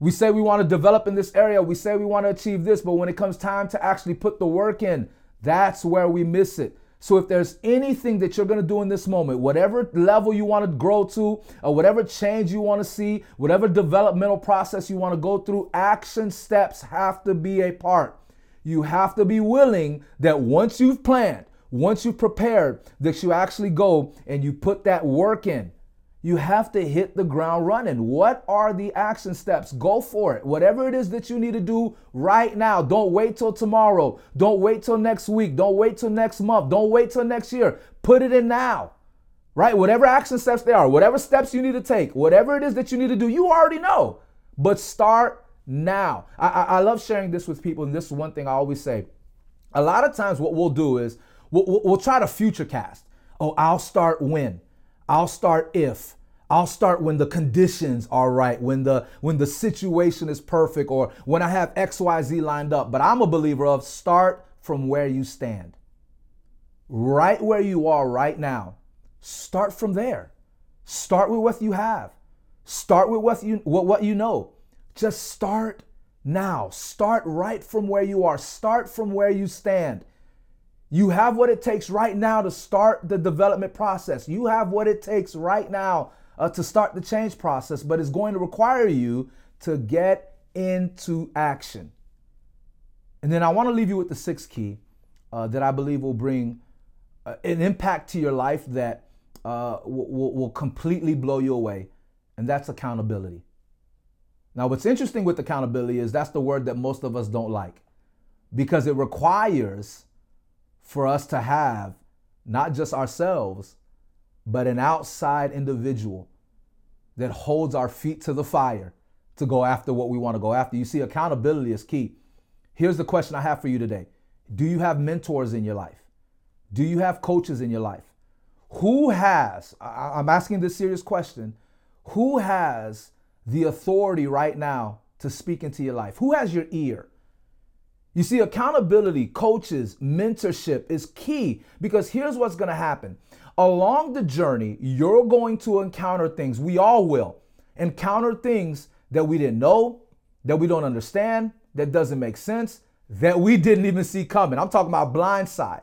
[SPEAKER 2] We say we want to develop in this area, we say we want to achieve this, but when it comes time to actually put the work in, that's where we miss it. So if there's anything that you're going to do in this moment, whatever level you want to grow to, or whatever change you want to see, whatever developmental process you want to go through, action steps have to be a part. You have to be willing that once you've planned, once you've prepared, that you actually go and you put that work in. You have to hit the ground running. What are the action steps? Go for it. Whatever it is that you need to do right now. Don't wait till tomorrow. Don't wait till next week. Don't wait till next month. Don't wait till next year. Put it in now. Right? Whatever action steps they are, whatever steps you need to take, whatever it is that you need to do, you already know. But start now. I, I, I love sharing this with people, and this is one thing I always say. A lot of times, what we'll do is we'll, we'll, we'll try to future cast. Oh, I'll start when. I'll start if. I'll start when the conditions are right, when the when the situation is perfect or when I have XYZ lined up. But I'm a believer of start from where you stand. Right where you are right now. Start from there. Start with what you have. Start with what you what, what you know. Just start now. Start right from where you are. Start from where you stand. You have what it takes right now to start the development process. You have what it takes right now uh, to start the change process, but it's going to require you to get into action. And then I want to leave you with the sixth key uh, that I believe will bring uh, an impact to your life that uh, will, will completely blow you away, and that's accountability. Now, what's interesting with accountability is that's the word that most of us don't like because it requires for us to have not just ourselves, but an outside individual that holds our feet to the fire to go after what we want to go after. You see, accountability is key. Here's the question I have for you today Do you have mentors in your life? Do you have coaches in your life? Who has, I'm asking this serious question, who has the authority right now to speak into your life? Who has your ear? You see, accountability, coaches, mentorship is key because here's what's going to happen. Along the journey, you're going to encounter things, we all will encounter things that we didn't know, that we don't understand, that doesn't make sense, that we didn't even see coming. I'm talking about blind side.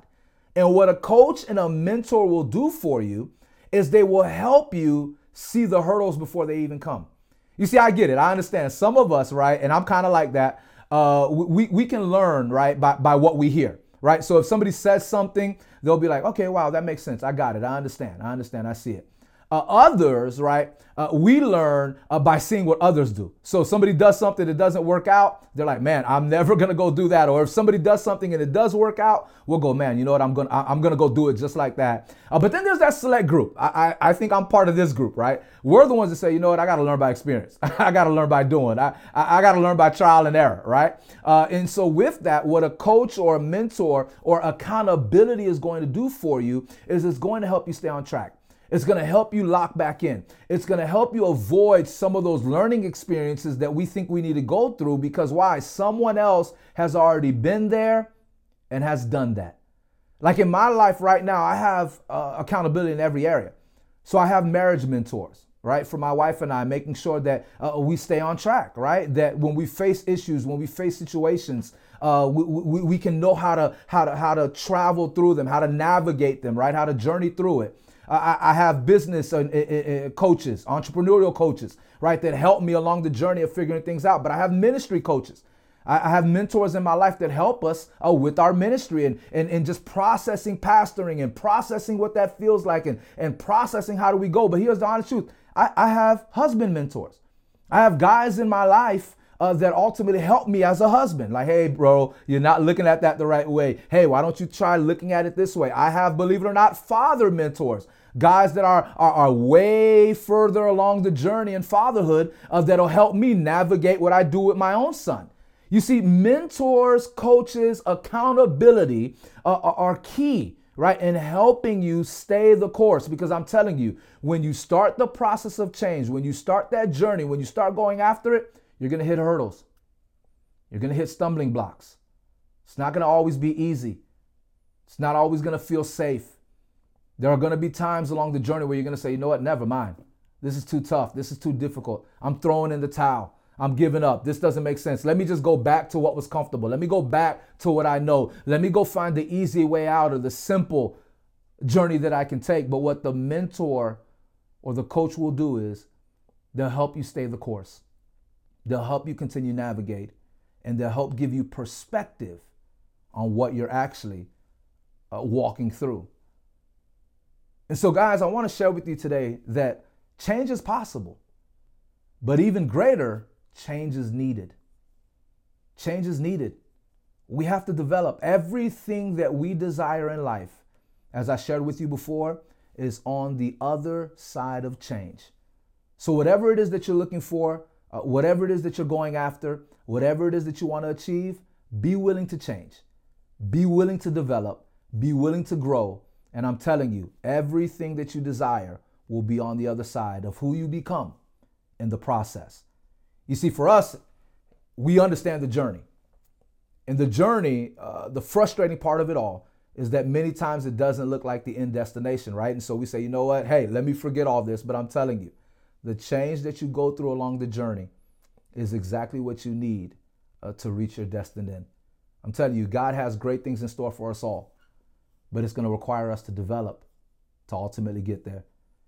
[SPEAKER 2] And what a coach and a mentor will do for you is they will help you see the hurdles before they even come. You see, I get it. I understand. Some of us, right, and I'm kind of like that, uh, we, we can learn, right, by, by what we hear right? So if somebody says something, they'll be like, okay, wow, that makes sense. I got it. I understand. I understand. I see it. Uh, others, right? Uh, we learn uh, by seeing what others do. So somebody does something that doesn't work out, they're like, "Man, I'm never gonna go do that." Or if somebody does something and it does work out, we'll go, "Man, you know what? I'm gonna I'm gonna go do it just like that." But then there's that select group. I, I, I think I'm part of this group, right? We're the ones that say, "You know what? I got to learn by experience. I got to learn by doing. I I, I got to learn by trial and error, right?" Uh, and so with that, what a coach or a mentor or accountability is going to do for you is it's going to help you stay on track. It's going to help you lock back in. It's going to help you avoid some of those learning experiences that we think we need to go through because why? Someone else has already been there and has done that. Like in my life right now, I have uh, accountability in every area. So I have marriage mentors, right, for my wife and I, making sure that uh, we stay on track, right? That when we face issues, when we face situations, uh, we, we, we can know how to how to how to travel through them, how to navigate them, right? How to journey through it. I, I have business coaches, entrepreneurial coaches, right, that help me along the journey of figuring things out. But I have ministry coaches. I have mentors in my life that help us uh, with our ministry and, and, and just processing pastoring and processing what that feels like and, and processing how do we go. But here's the honest truth I, I have husband mentors. I have guys in my life uh, that ultimately help me as a husband. Like, hey, bro, you're not looking at that the right way. Hey, why don't you try looking at it this way? I have, believe it or not, father mentors guys that are, are, are way further along the journey in fatherhood uh, that'll help me navigate what I do with my own son. You see, mentors, coaches, accountability uh, are key right? And helping you stay the course. Because I'm telling you, when you start the process of change, when you start that journey, when you start going after it, you're going to hit hurdles. You're going to hit stumbling blocks. It's not going to always be easy. It's not always going to feel safe. There are going to be times along the journey where you're going to say, you know what, never mind. This is too tough. This is too difficult. I'm throwing in the towel. I'm giving up. This doesn't make sense. Let me just go back to what was comfortable. Let me go back to what I know. Let me go find the easy way out or the simple journey that I can take. But what the mentor or the coach will do is they'll help you stay the course. They'll help you continue navigate and they'll help give you perspective on what you're actually uh, walking through. And so, guys, I want to share with you today that change is possible, but even greater, change is needed. Change is needed. We have to develop everything that we desire in life, as I shared with you before, is on the other side of change. So, whatever it is that you're looking for, uh, whatever it is that you're going after, whatever it is that you want to achieve, be willing to change, be willing to develop, be willing to grow. And I'm telling you, everything that you desire will be on the other side of who you become in the process. You see, for us, we understand the journey. And the journey, uh, the frustrating part of it all is that many times it doesn't look like the end destination, right? And so we say, you know what? Hey, let me forget all this. But I'm telling you, the change that you go through along the journey is exactly what you need uh, to reach your destined end. I'm telling you, God has great things in store for us all, but it's going to require us to develop to ultimately get there.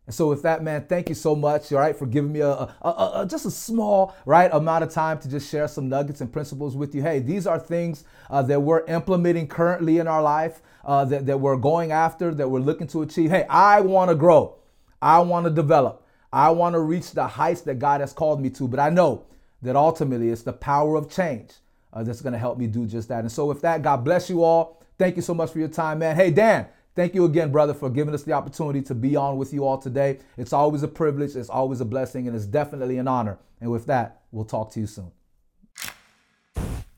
[SPEAKER 2] And so, with that, man, thank you so much, all right, for giving me a, a, a, a, just a small, right, amount of time to just share some nuggets and principles with you. Hey, these are things uh, that we're implementing currently in our life, uh, that, that we're going after, that we're looking to achieve. Hey, I want to grow. I want to develop. I want to reach the heights that God has called me to. But I know that ultimately it's the power of change uh, that's going to help me do just that. And so, with that, God bless you all. Thank you so much for your time, man. Hey, Dan. Thank you again, brother, for giving us the opportunity to be on with you all today. It's always a privilege, it's always a blessing, and it's definitely an honor. And with that, we'll talk to you soon.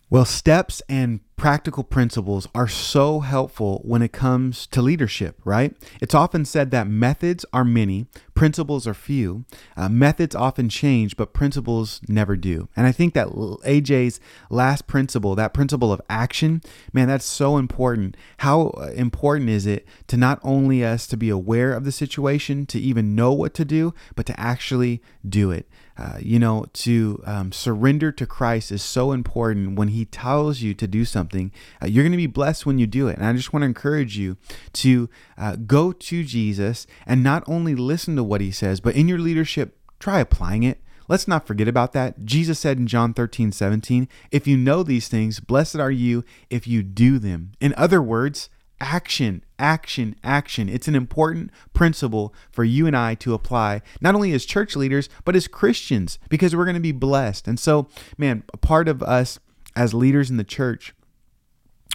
[SPEAKER 1] Well, steps and practical principles are so helpful when it comes to leadership, right? It's often said that methods are many, principles are few. Uh, methods often change, but principles never do. And I think that AJ's last principle, that principle of action, man, that's so important. How uh, important is it to not only us to be aware of the situation, to even know what to do, but to actually do it? Uh, you know, to um, surrender to Christ is so important when He tells you to do something. Uh, you're going to be blessed when you do it. And I just want to encourage you to uh, go to Jesus and not only listen to what He says, but in your leadership, try applying it. Let's not forget about that. Jesus said in John 13, 17, If you know these things, blessed are you if you do them. In other words, action, action, action. It's an important principle for you and I to apply, not only as church leaders, but as Christians, because we're going to be blessed. And so, man, a part of us as leaders in the church,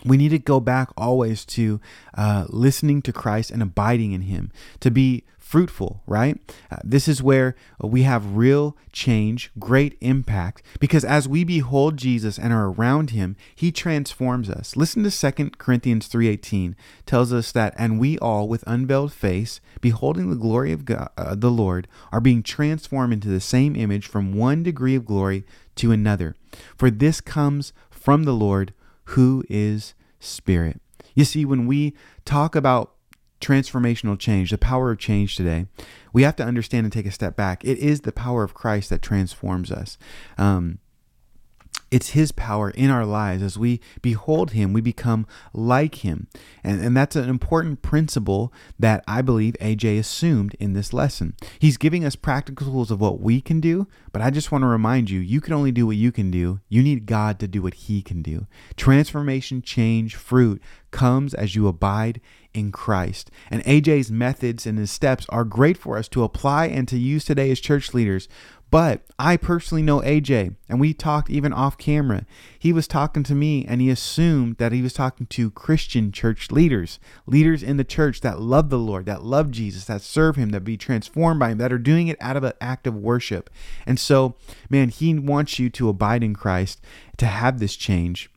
[SPEAKER 1] we need to go back always to uh, listening to Christ and abiding in Him, to be fruitful, right? Uh, this is where we have real change, great impact, because as we behold Jesus and are around him, he transforms us. Listen to 2 Corinthians 3:18 tells us that and we all with unveiled face, beholding the glory of God, uh, the Lord, are being transformed into the same image from one degree of glory to another. For this comes from the Lord who is spirit. You see, when we talk about transformational change, the power of change today, we have to understand and take a step back. It is the power of Christ that transforms us. Um, it's his power in our lives. As we behold him, we become like him. And, and that's an important principle that I believe AJ assumed in this lesson. He's giving us practical tools of what we can do, but I just want to remind you you can only do what you can do. You need God to do what he can do. Transformation, change, fruit comes as you abide in Christ. And AJ's methods and his steps are great for us to apply and to use today as church leaders. But I personally know AJ, and we talked even off camera. He was talking to me, and he assumed that he was talking to Christian church leaders, leaders in the church that love the Lord, that love Jesus, that serve Him, that be transformed by Him, that are doing it out of an act of worship. And so, man, he wants you to abide in Christ, to have this change.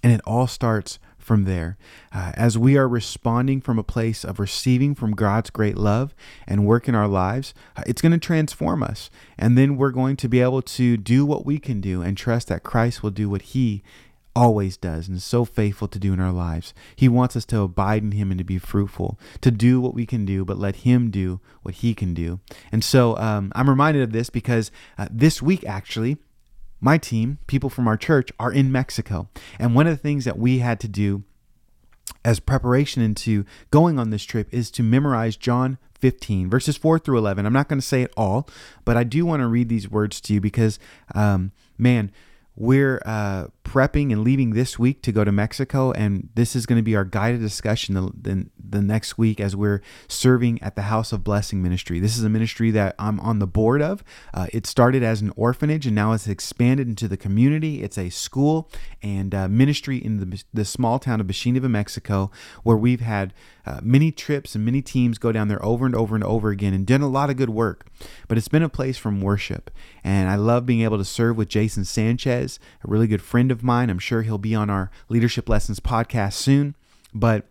[SPEAKER 1] And it all starts from there. Uh, as we are responding from a place of receiving from God's great love and work in our lives, uh, it's going to transform us. And then we're going to be able to do what we can do and trust that Christ will do what He always does and is so faithful to do in our lives. He wants us to abide in Him and to be fruitful, to do what we can do, but let Him do what He can do. And so um, I'm reminded of this because uh, this week, actually, my team, people from our church, are in Mexico. And one of the things that we had to do as preparation into going on this trip is to memorize John 15, verses 4 through 11. I'm not going to say it all, but I do want to read these words to you because, um, man, we're uh, prepping and leaving this week to go to Mexico, and this is going to be our guided discussion the, the, the, next week as we're serving at the House of Blessing Ministry. This is a ministry that I'm on the board of. Uh, it started as an orphanage, and now it's expanded into the community. It's a school and uh, ministry in the, the small town of Bachiniva, Mexico, where we've had uh, many trips and many teams go down there over and over and over again and done a lot of good work. But it's been a place from worship. And I love being able to serve with Jason Sanchez, a really good friend of mine. I'm sure he'll be on our Leadership Lessons podcast soon. But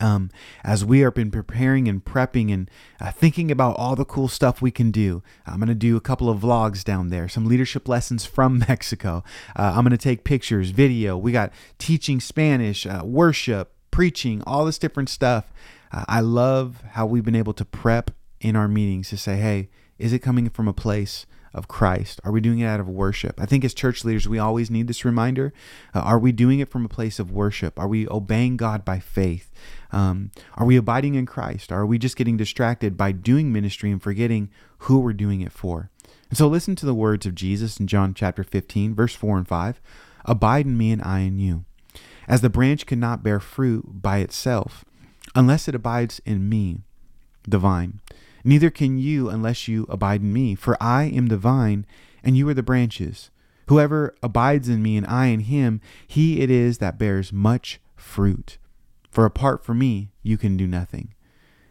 [SPEAKER 1] um, as we have been preparing and prepping and uh, thinking about all the cool stuff we can do. I'm going to do a couple of vlogs down there, some leadership lessons from Mexico. Uh, I'm going to take pictures, video. We got teaching Spanish, uh, worship, preaching, all this different stuff. Uh, I love how we've been able to prep in our meetings to say, hey, is it coming from a place of Christ? Are we doing it out of worship? I think as church leaders, we always need this reminder. Uh, are we doing it from a place of worship? Are we obeying God by faith? Um, are we abiding in Christ? Are we just getting distracted by doing ministry and forgetting who we're doing it for? And so listen to the words of Jesus in John chapter 15, verse 4 and 5. Abide in me and I in you. As the branch cannot bear fruit by itself unless it abides in me, the vine, neither can you unless you abide in me. For I am the vine, and you are the branches. Whoever abides in me and I in him, he it is that bears much fruit. For apart from me, you can do nothing.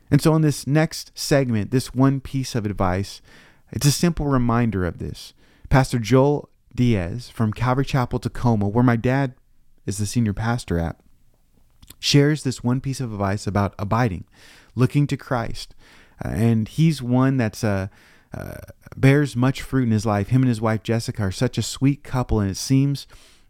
[SPEAKER 1] And so, in this next segment, this one piece of advice, it's a simple reminder of this. Pastor Joel Diaz from Calvary Chapel, Tacoma, where my dad is the senior pastor at, shares this one piece of advice about abiding, looking to Christ. And he's one that's uh, uh, bears much fruit in his life. Him and his wife Jessica are such a sweet couple, and it seems.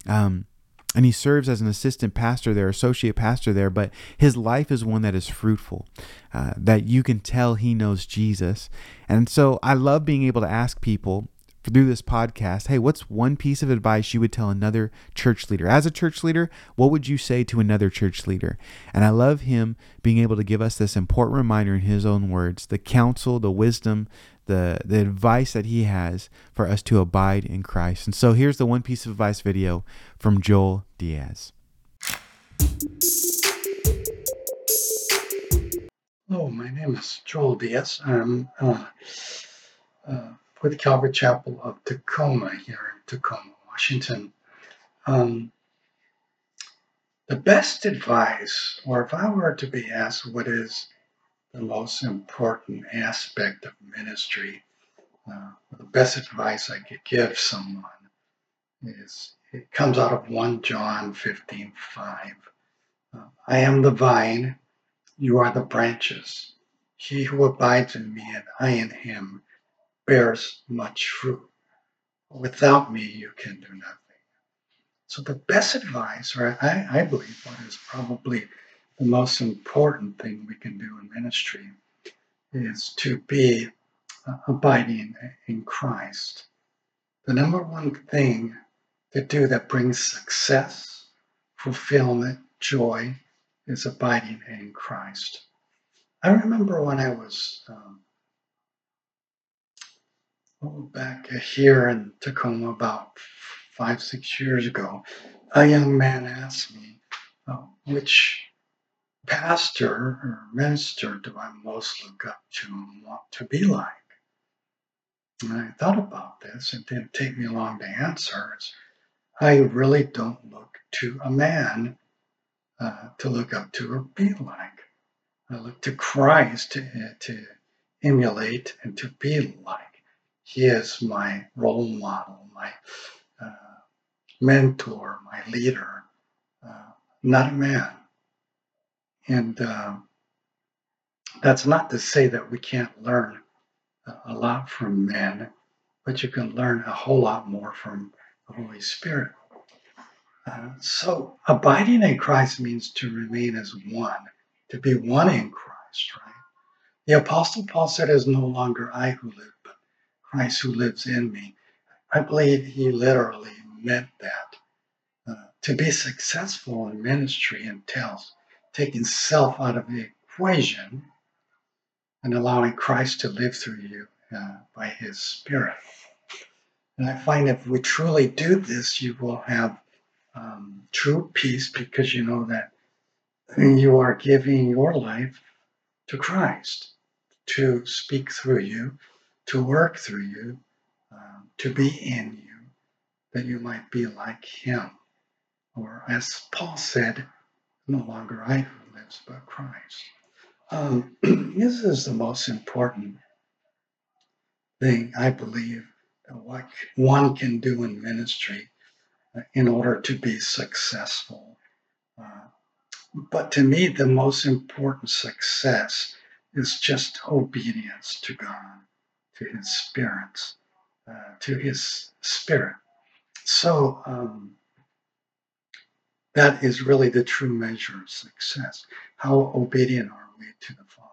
[SPEAKER 1] Um, and he serves as an assistant pastor there, associate pastor there, but his life is one that is fruitful, uh, that you can tell he knows Jesus. And so I love being able to ask people through this podcast, hey, what's one piece of advice you would tell another church leader? As a church leader, what would you say to another church leader? And I love him being able to give us this important reminder in his own words, the counsel, the wisdom, the, the advice that he has for us to abide in Christ. And so here's the one piece of advice video from Joel Diaz.
[SPEAKER 3] Hello, my name is Joel Diaz. I'm uh, uh, with Calvary Chapel of Tacoma here in Tacoma, Washington. Um, the best advice, or if I were to be asked what is the most important aspect of ministry, uh, the best advice I could give someone is it comes out of 1 John 15 5. Uh, I am the vine, you are the branches. He who abides in me and I in him bears much fruit. Without me, you can do nothing. So, the best advice, or I, I believe what is probably the most important thing we can do in ministry, is to be uh, abiding in Christ. The number one thing to do that brings success, fulfillment, joy is abiding in Christ. I remember when I was um, back here in Tacoma about five, six years ago, a young man asked me, uh, which pastor or minister do I most look up to and want to be like? And I thought about this. It didn't take me long to answer. It's, I really don't look to a man uh, to look up to or be like. I look to Christ to, to emulate and to be like. He is my role model, my uh, mentor, my leader. Uh, not a man. And uh, that's not to say that we can't learn a lot from men, but you can learn a whole lot more from the Holy Spirit. Uh, so abiding in Christ means to remain as one, to be one in Christ, right? The Apostle Paul said, It is no longer I who live, Christ who lives in me. I believe he literally meant that. Uh, to be successful in ministry entails taking self out of the equation and allowing Christ to live through you uh, by his Spirit. And I find if we truly do this, you will have um, true peace because you know that you are giving your life to Christ to speak through you, to work through you, um, to be in you, that you might be like Him. Or as Paul said, no longer I who lives, but Christ. Um, this is the most important thing, I believe, that what one can do in ministry uh, in order to be successful. Uh, but to me, the most important success is just obedience to God, to His Spirit, uh, to His Spirit. So um, that is really the true measure of success. How obedient are we to the Father?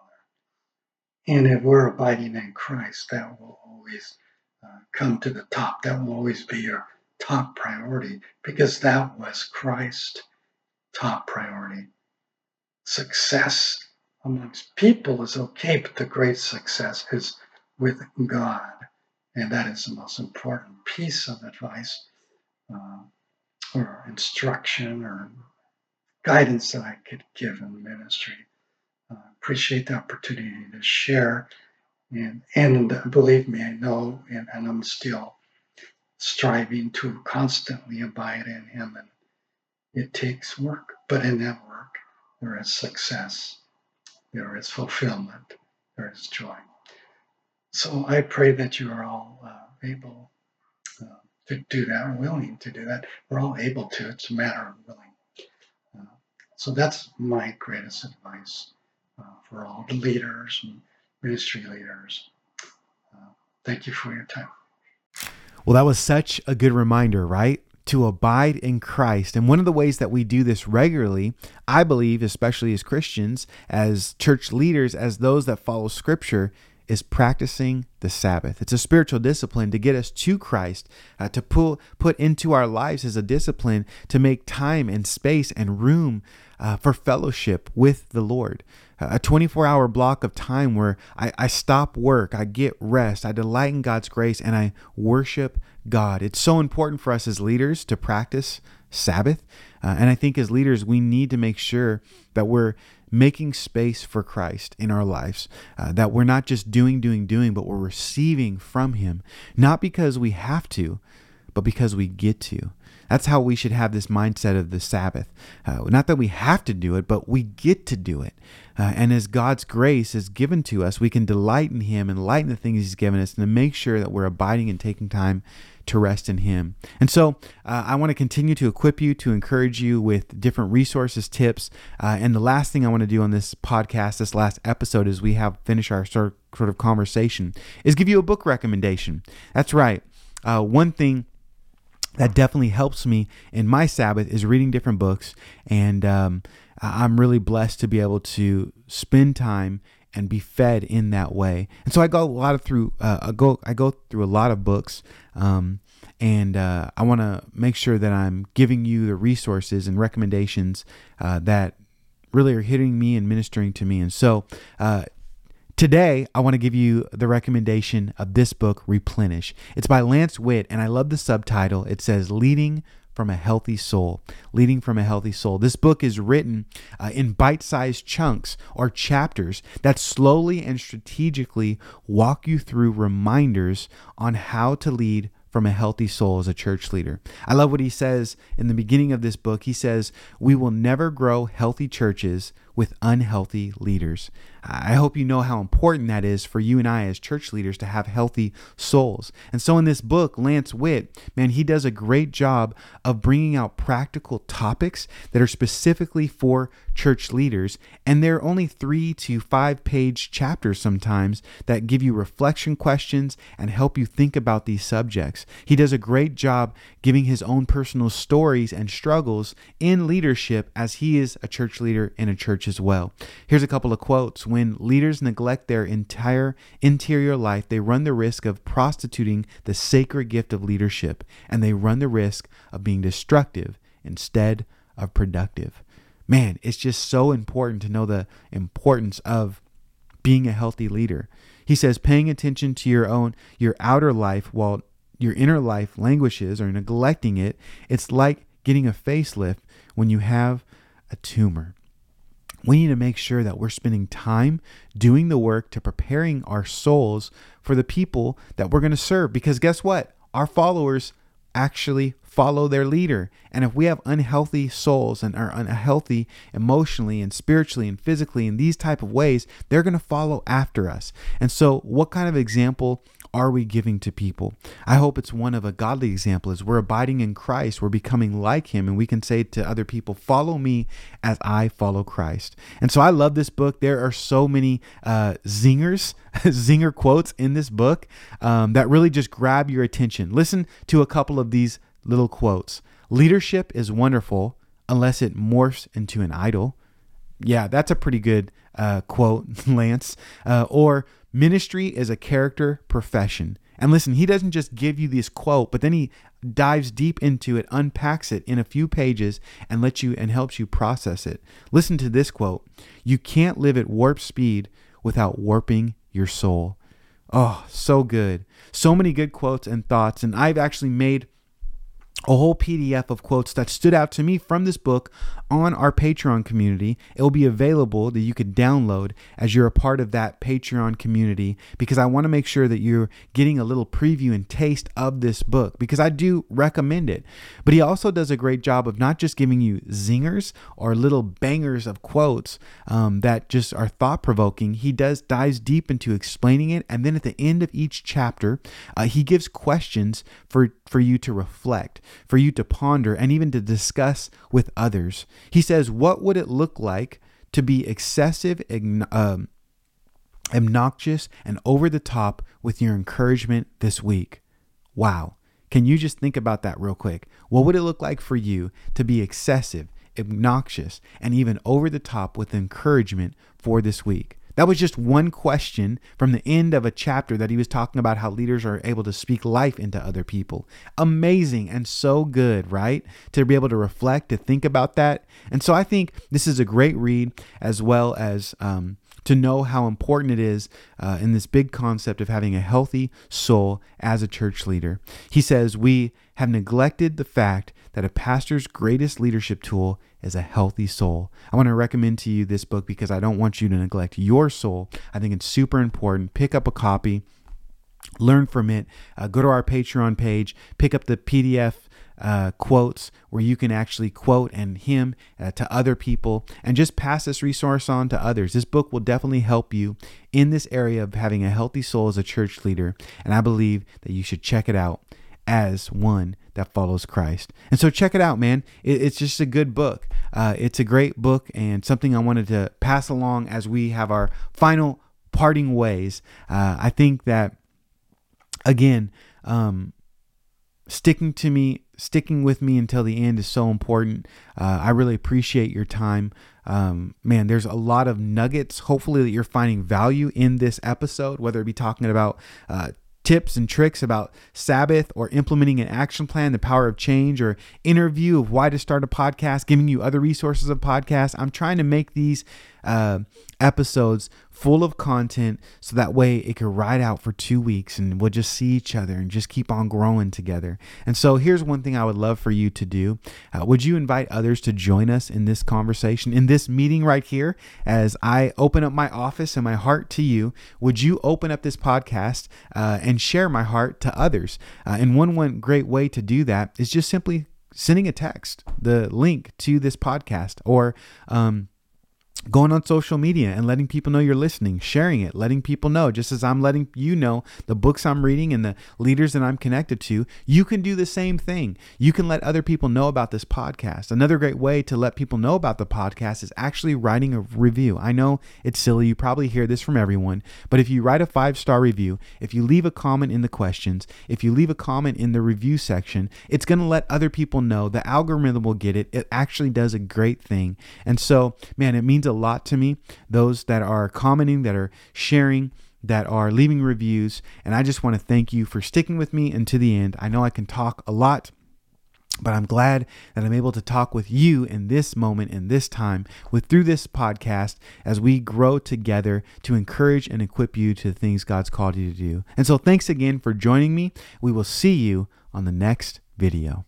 [SPEAKER 3] And if we're abiding in Christ, that will always uh, come to the top. That will always be your top priority because that was Christ's top priority. Success amongst people is okay, but the great success is with God. And that is the most important piece of advice uh, or instruction or guidance that I could give in ministry. Uh, appreciate the opportunity to share. And, and believe me, I know, and, and I'm still striving to constantly abide in Him. And it takes work, but in that work, there is success, there is fulfillment, there is joy. So I pray that you are all uh, able uh, to do that, or willing to do that. We're all able to, it's a matter of willing. Uh, so that's my greatest advice uh, for all the leaders and ministry leaders. Uh, thank you for your time.
[SPEAKER 1] Well, that was such a good reminder, right? To abide in Christ. And one of the ways that we do this regularly, I believe, especially as Christians, as church leaders, as those that follow Scripture, is practicing the Sabbath. It's a spiritual discipline to get us to Christ, uh, to pull, put into our lives as a discipline to make time and space and room uh, for fellowship with the Lord. A 24 hour block of time where I, I stop work, I get rest, I delight in God's grace, and I worship God. It's so important for us as leaders to practice Sabbath. Uh, and I think as leaders, we need to make sure that we're making space for Christ in our lives, uh, that we're not just doing, doing, doing, but we're receiving from Him, not because we have to, but because we get to. That's how we should have this mindset of the Sabbath. Uh, not that we have to do it, but we get to do it. Uh, and as God's grace is given to us, we can delight in Him and light in the things He's given us and to make sure that we're abiding and taking time to rest in Him. And so uh, I want to continue to equip you, to encourage you with different resources, tips. Uh, and the last thing I want to do on this podcast, this last episode, as we have finish our sort of conversation, is give you a book recommendation. That's right. Uh, one thing that definitely helps me in my Sabbath is reading different books. And um, I'm really blessed to be able to spend time and be fed in that way. And so I go a lot of through uh, I go I go through a lot of books, um, and uh, I want to make sure that I'm giving you the resources and recommendations uh, that really are hitting me and ministering to me. And so uh, Today, I want to give you the recommendation of this book, Replenish. It's by Lance Witt, and I love the subtitle. It says, Leading from a Healthy Soul. Leading from a Healthy Soul. This book is written uh, in bite sized chunks or chapters that slowly and strategically walk you through reminders on how to lead from a healthy soul as a church leader. I love what he says in the beginning of this book. He says, We will never grow healthy churches with unhealthy leaders. I hope you know how important that is for you and I as church leaders to have healthy souls. And so in this book, Lance Witt, man, he does a great job of bringing out practical topics that are specifically for church leaders. And they're only three to five page chapters sometimes that give you reflection questions and help you think about these subjects. He does a great job giving his own personal stories and struggles in leadership as he is a church leader in a church as well. Here's a couple of quotes when leaders neglect their entire interior life, they run the risk of prostituting the sacred gift of leadership, and they run the risk of being destructive instead of productive. Man, it's just so important to know the importance of being a healthy leader. He says paying attention to your own your outer life while your inner life languishes or neglecting it, it's like getting a facelift when you have a tumor we need to make sure that we're spending time doing the work to preparing our souls for the people that we're going to serve. Because guess what? Our followers actually follow their leader. And if we have unhealthy souls and are unhealthy emotionally and spiritually and physically in these type of ways, they're going to follow after us. And so, what kind of example are we giving to people? I hope it's one of a godly example. As we're abiding in Christ, we're becoming like Him, and we can say to other people, "Follow me as I follow Christ." And so I love this book. There are so many uh, zingers, zinger quotes in this book um, that really just grab your attention. Listen to a couple of these little quotes. Leadership is wonderful unless it morphs into an idol. Yeah, that's a pretty good uh, quote, Lance. Uh, or Ministry is a character profession. And listen, he doesn't just give you this quote, but then he dives deep into it, unpacks it in a few pages, and lets you and helps you process it. Listen to this quote You can't live at warp speed without warping your soul. Oh, so good. So many good quotes and thoughts. And I've actually made a whole PDF of quotes that stood out to me from this book on our Patreon community. It will be available that you could download as you're a part of that Patreon community because I want to make sure that you're getting a little preview and taste of this book because I do recommend it. But he also does a great job of not just giving you zingers or little bangers of quotes um, that just are thought provoking. He does dives deep into explaining it, and then at the end of each chapter, uh, he gives questions for for you to reflect, for you to ponder, and even to discuss with others. He says, What would it look like to be excessive, um, obnoxious, and over the top with your encouragement this week? Wow. Can you just think about that real quick? What would it look like for you to be excessive, obnoxious, and even over the top with encouragement for this week? That was just one question from the end of a chapter that he was talking about how leaders are able to speak life into other people. Amazing and so good, right? To be able to reflect, to think about that. And so I think this is a great read as well as. Um, to know how important it is uh, in this big concept of having a healthy soul as a church leader. He says, We have neglected the fact that a pastor's greatest leadership tool is a healthy soul. I want to recommend to you this book because I don't want you to neglect your soul. I think it's super important. Pick up a copy, learn from it. Uh, go to our Patreon page, pick up the PDF uh, quotes where you can actually quote and him uh, to other people and just pass this resource on to others. This book will definitely help you in this area of having a healthy soul as a church leader. And I believe that you should check it out as one that follows Christ. And so check it out, man. It, it's just a good book. Uh, it's a great book and something I wanted to pass along as we have our final parting ways. Uh, I think that, again, um, sticking to me, sticking with me until the end is so important. Uh, I really appreciate your time. Um, man, there's a lot of nuggets. Hopefully, that you're finding value in this episode, whether it be talking about uh, tips and tricks about Sabbath or implementing an action plan, the power of change, or interview of why to start a podcast, giving you other resources of podcasts. I'm trying to make these uh, episodes full of content so that way it could ride out for two weeks and we'll just see each other and just keep on growing together. And so here's one thing I would love for you to do. Uh, would you invite others to join us in this conversation, in this meeting right here, as I open up my office and my heart to you? Would you open up this podcast uh, and share my heart to others? Uh, and one, one great way to do that is just simply sending a text, the link to this podcast, or um, going on social media and letting people know you're listening, sharing it, letting people know, just as I'm letting you know the books I'm reading and the leaders that I'm connected to, you can do the same thing. You can let other people know about this podcast. Another great way to let people know about the podcast is actually writing a review. I know it's silly, you probably hear this from everyone, but if you write a five star review, if you leave a comment in the questions, if you leave a comment in the review section, it's going to let other people know. The algorithm will get it. It actually does a great thing. And so, man, it means a lot to me. Those that are commenting, that are sharing, that are leaving reviews. And I just want to thank you for sticking with me until the end. I know I can talk a lot. But I'm glad that I'm able to talk with you in this moment, in this time, with through this podcast as we grow together to encourage and equip you to the things God's called you to do. And so thanks again for joining me. We will see you on the next video.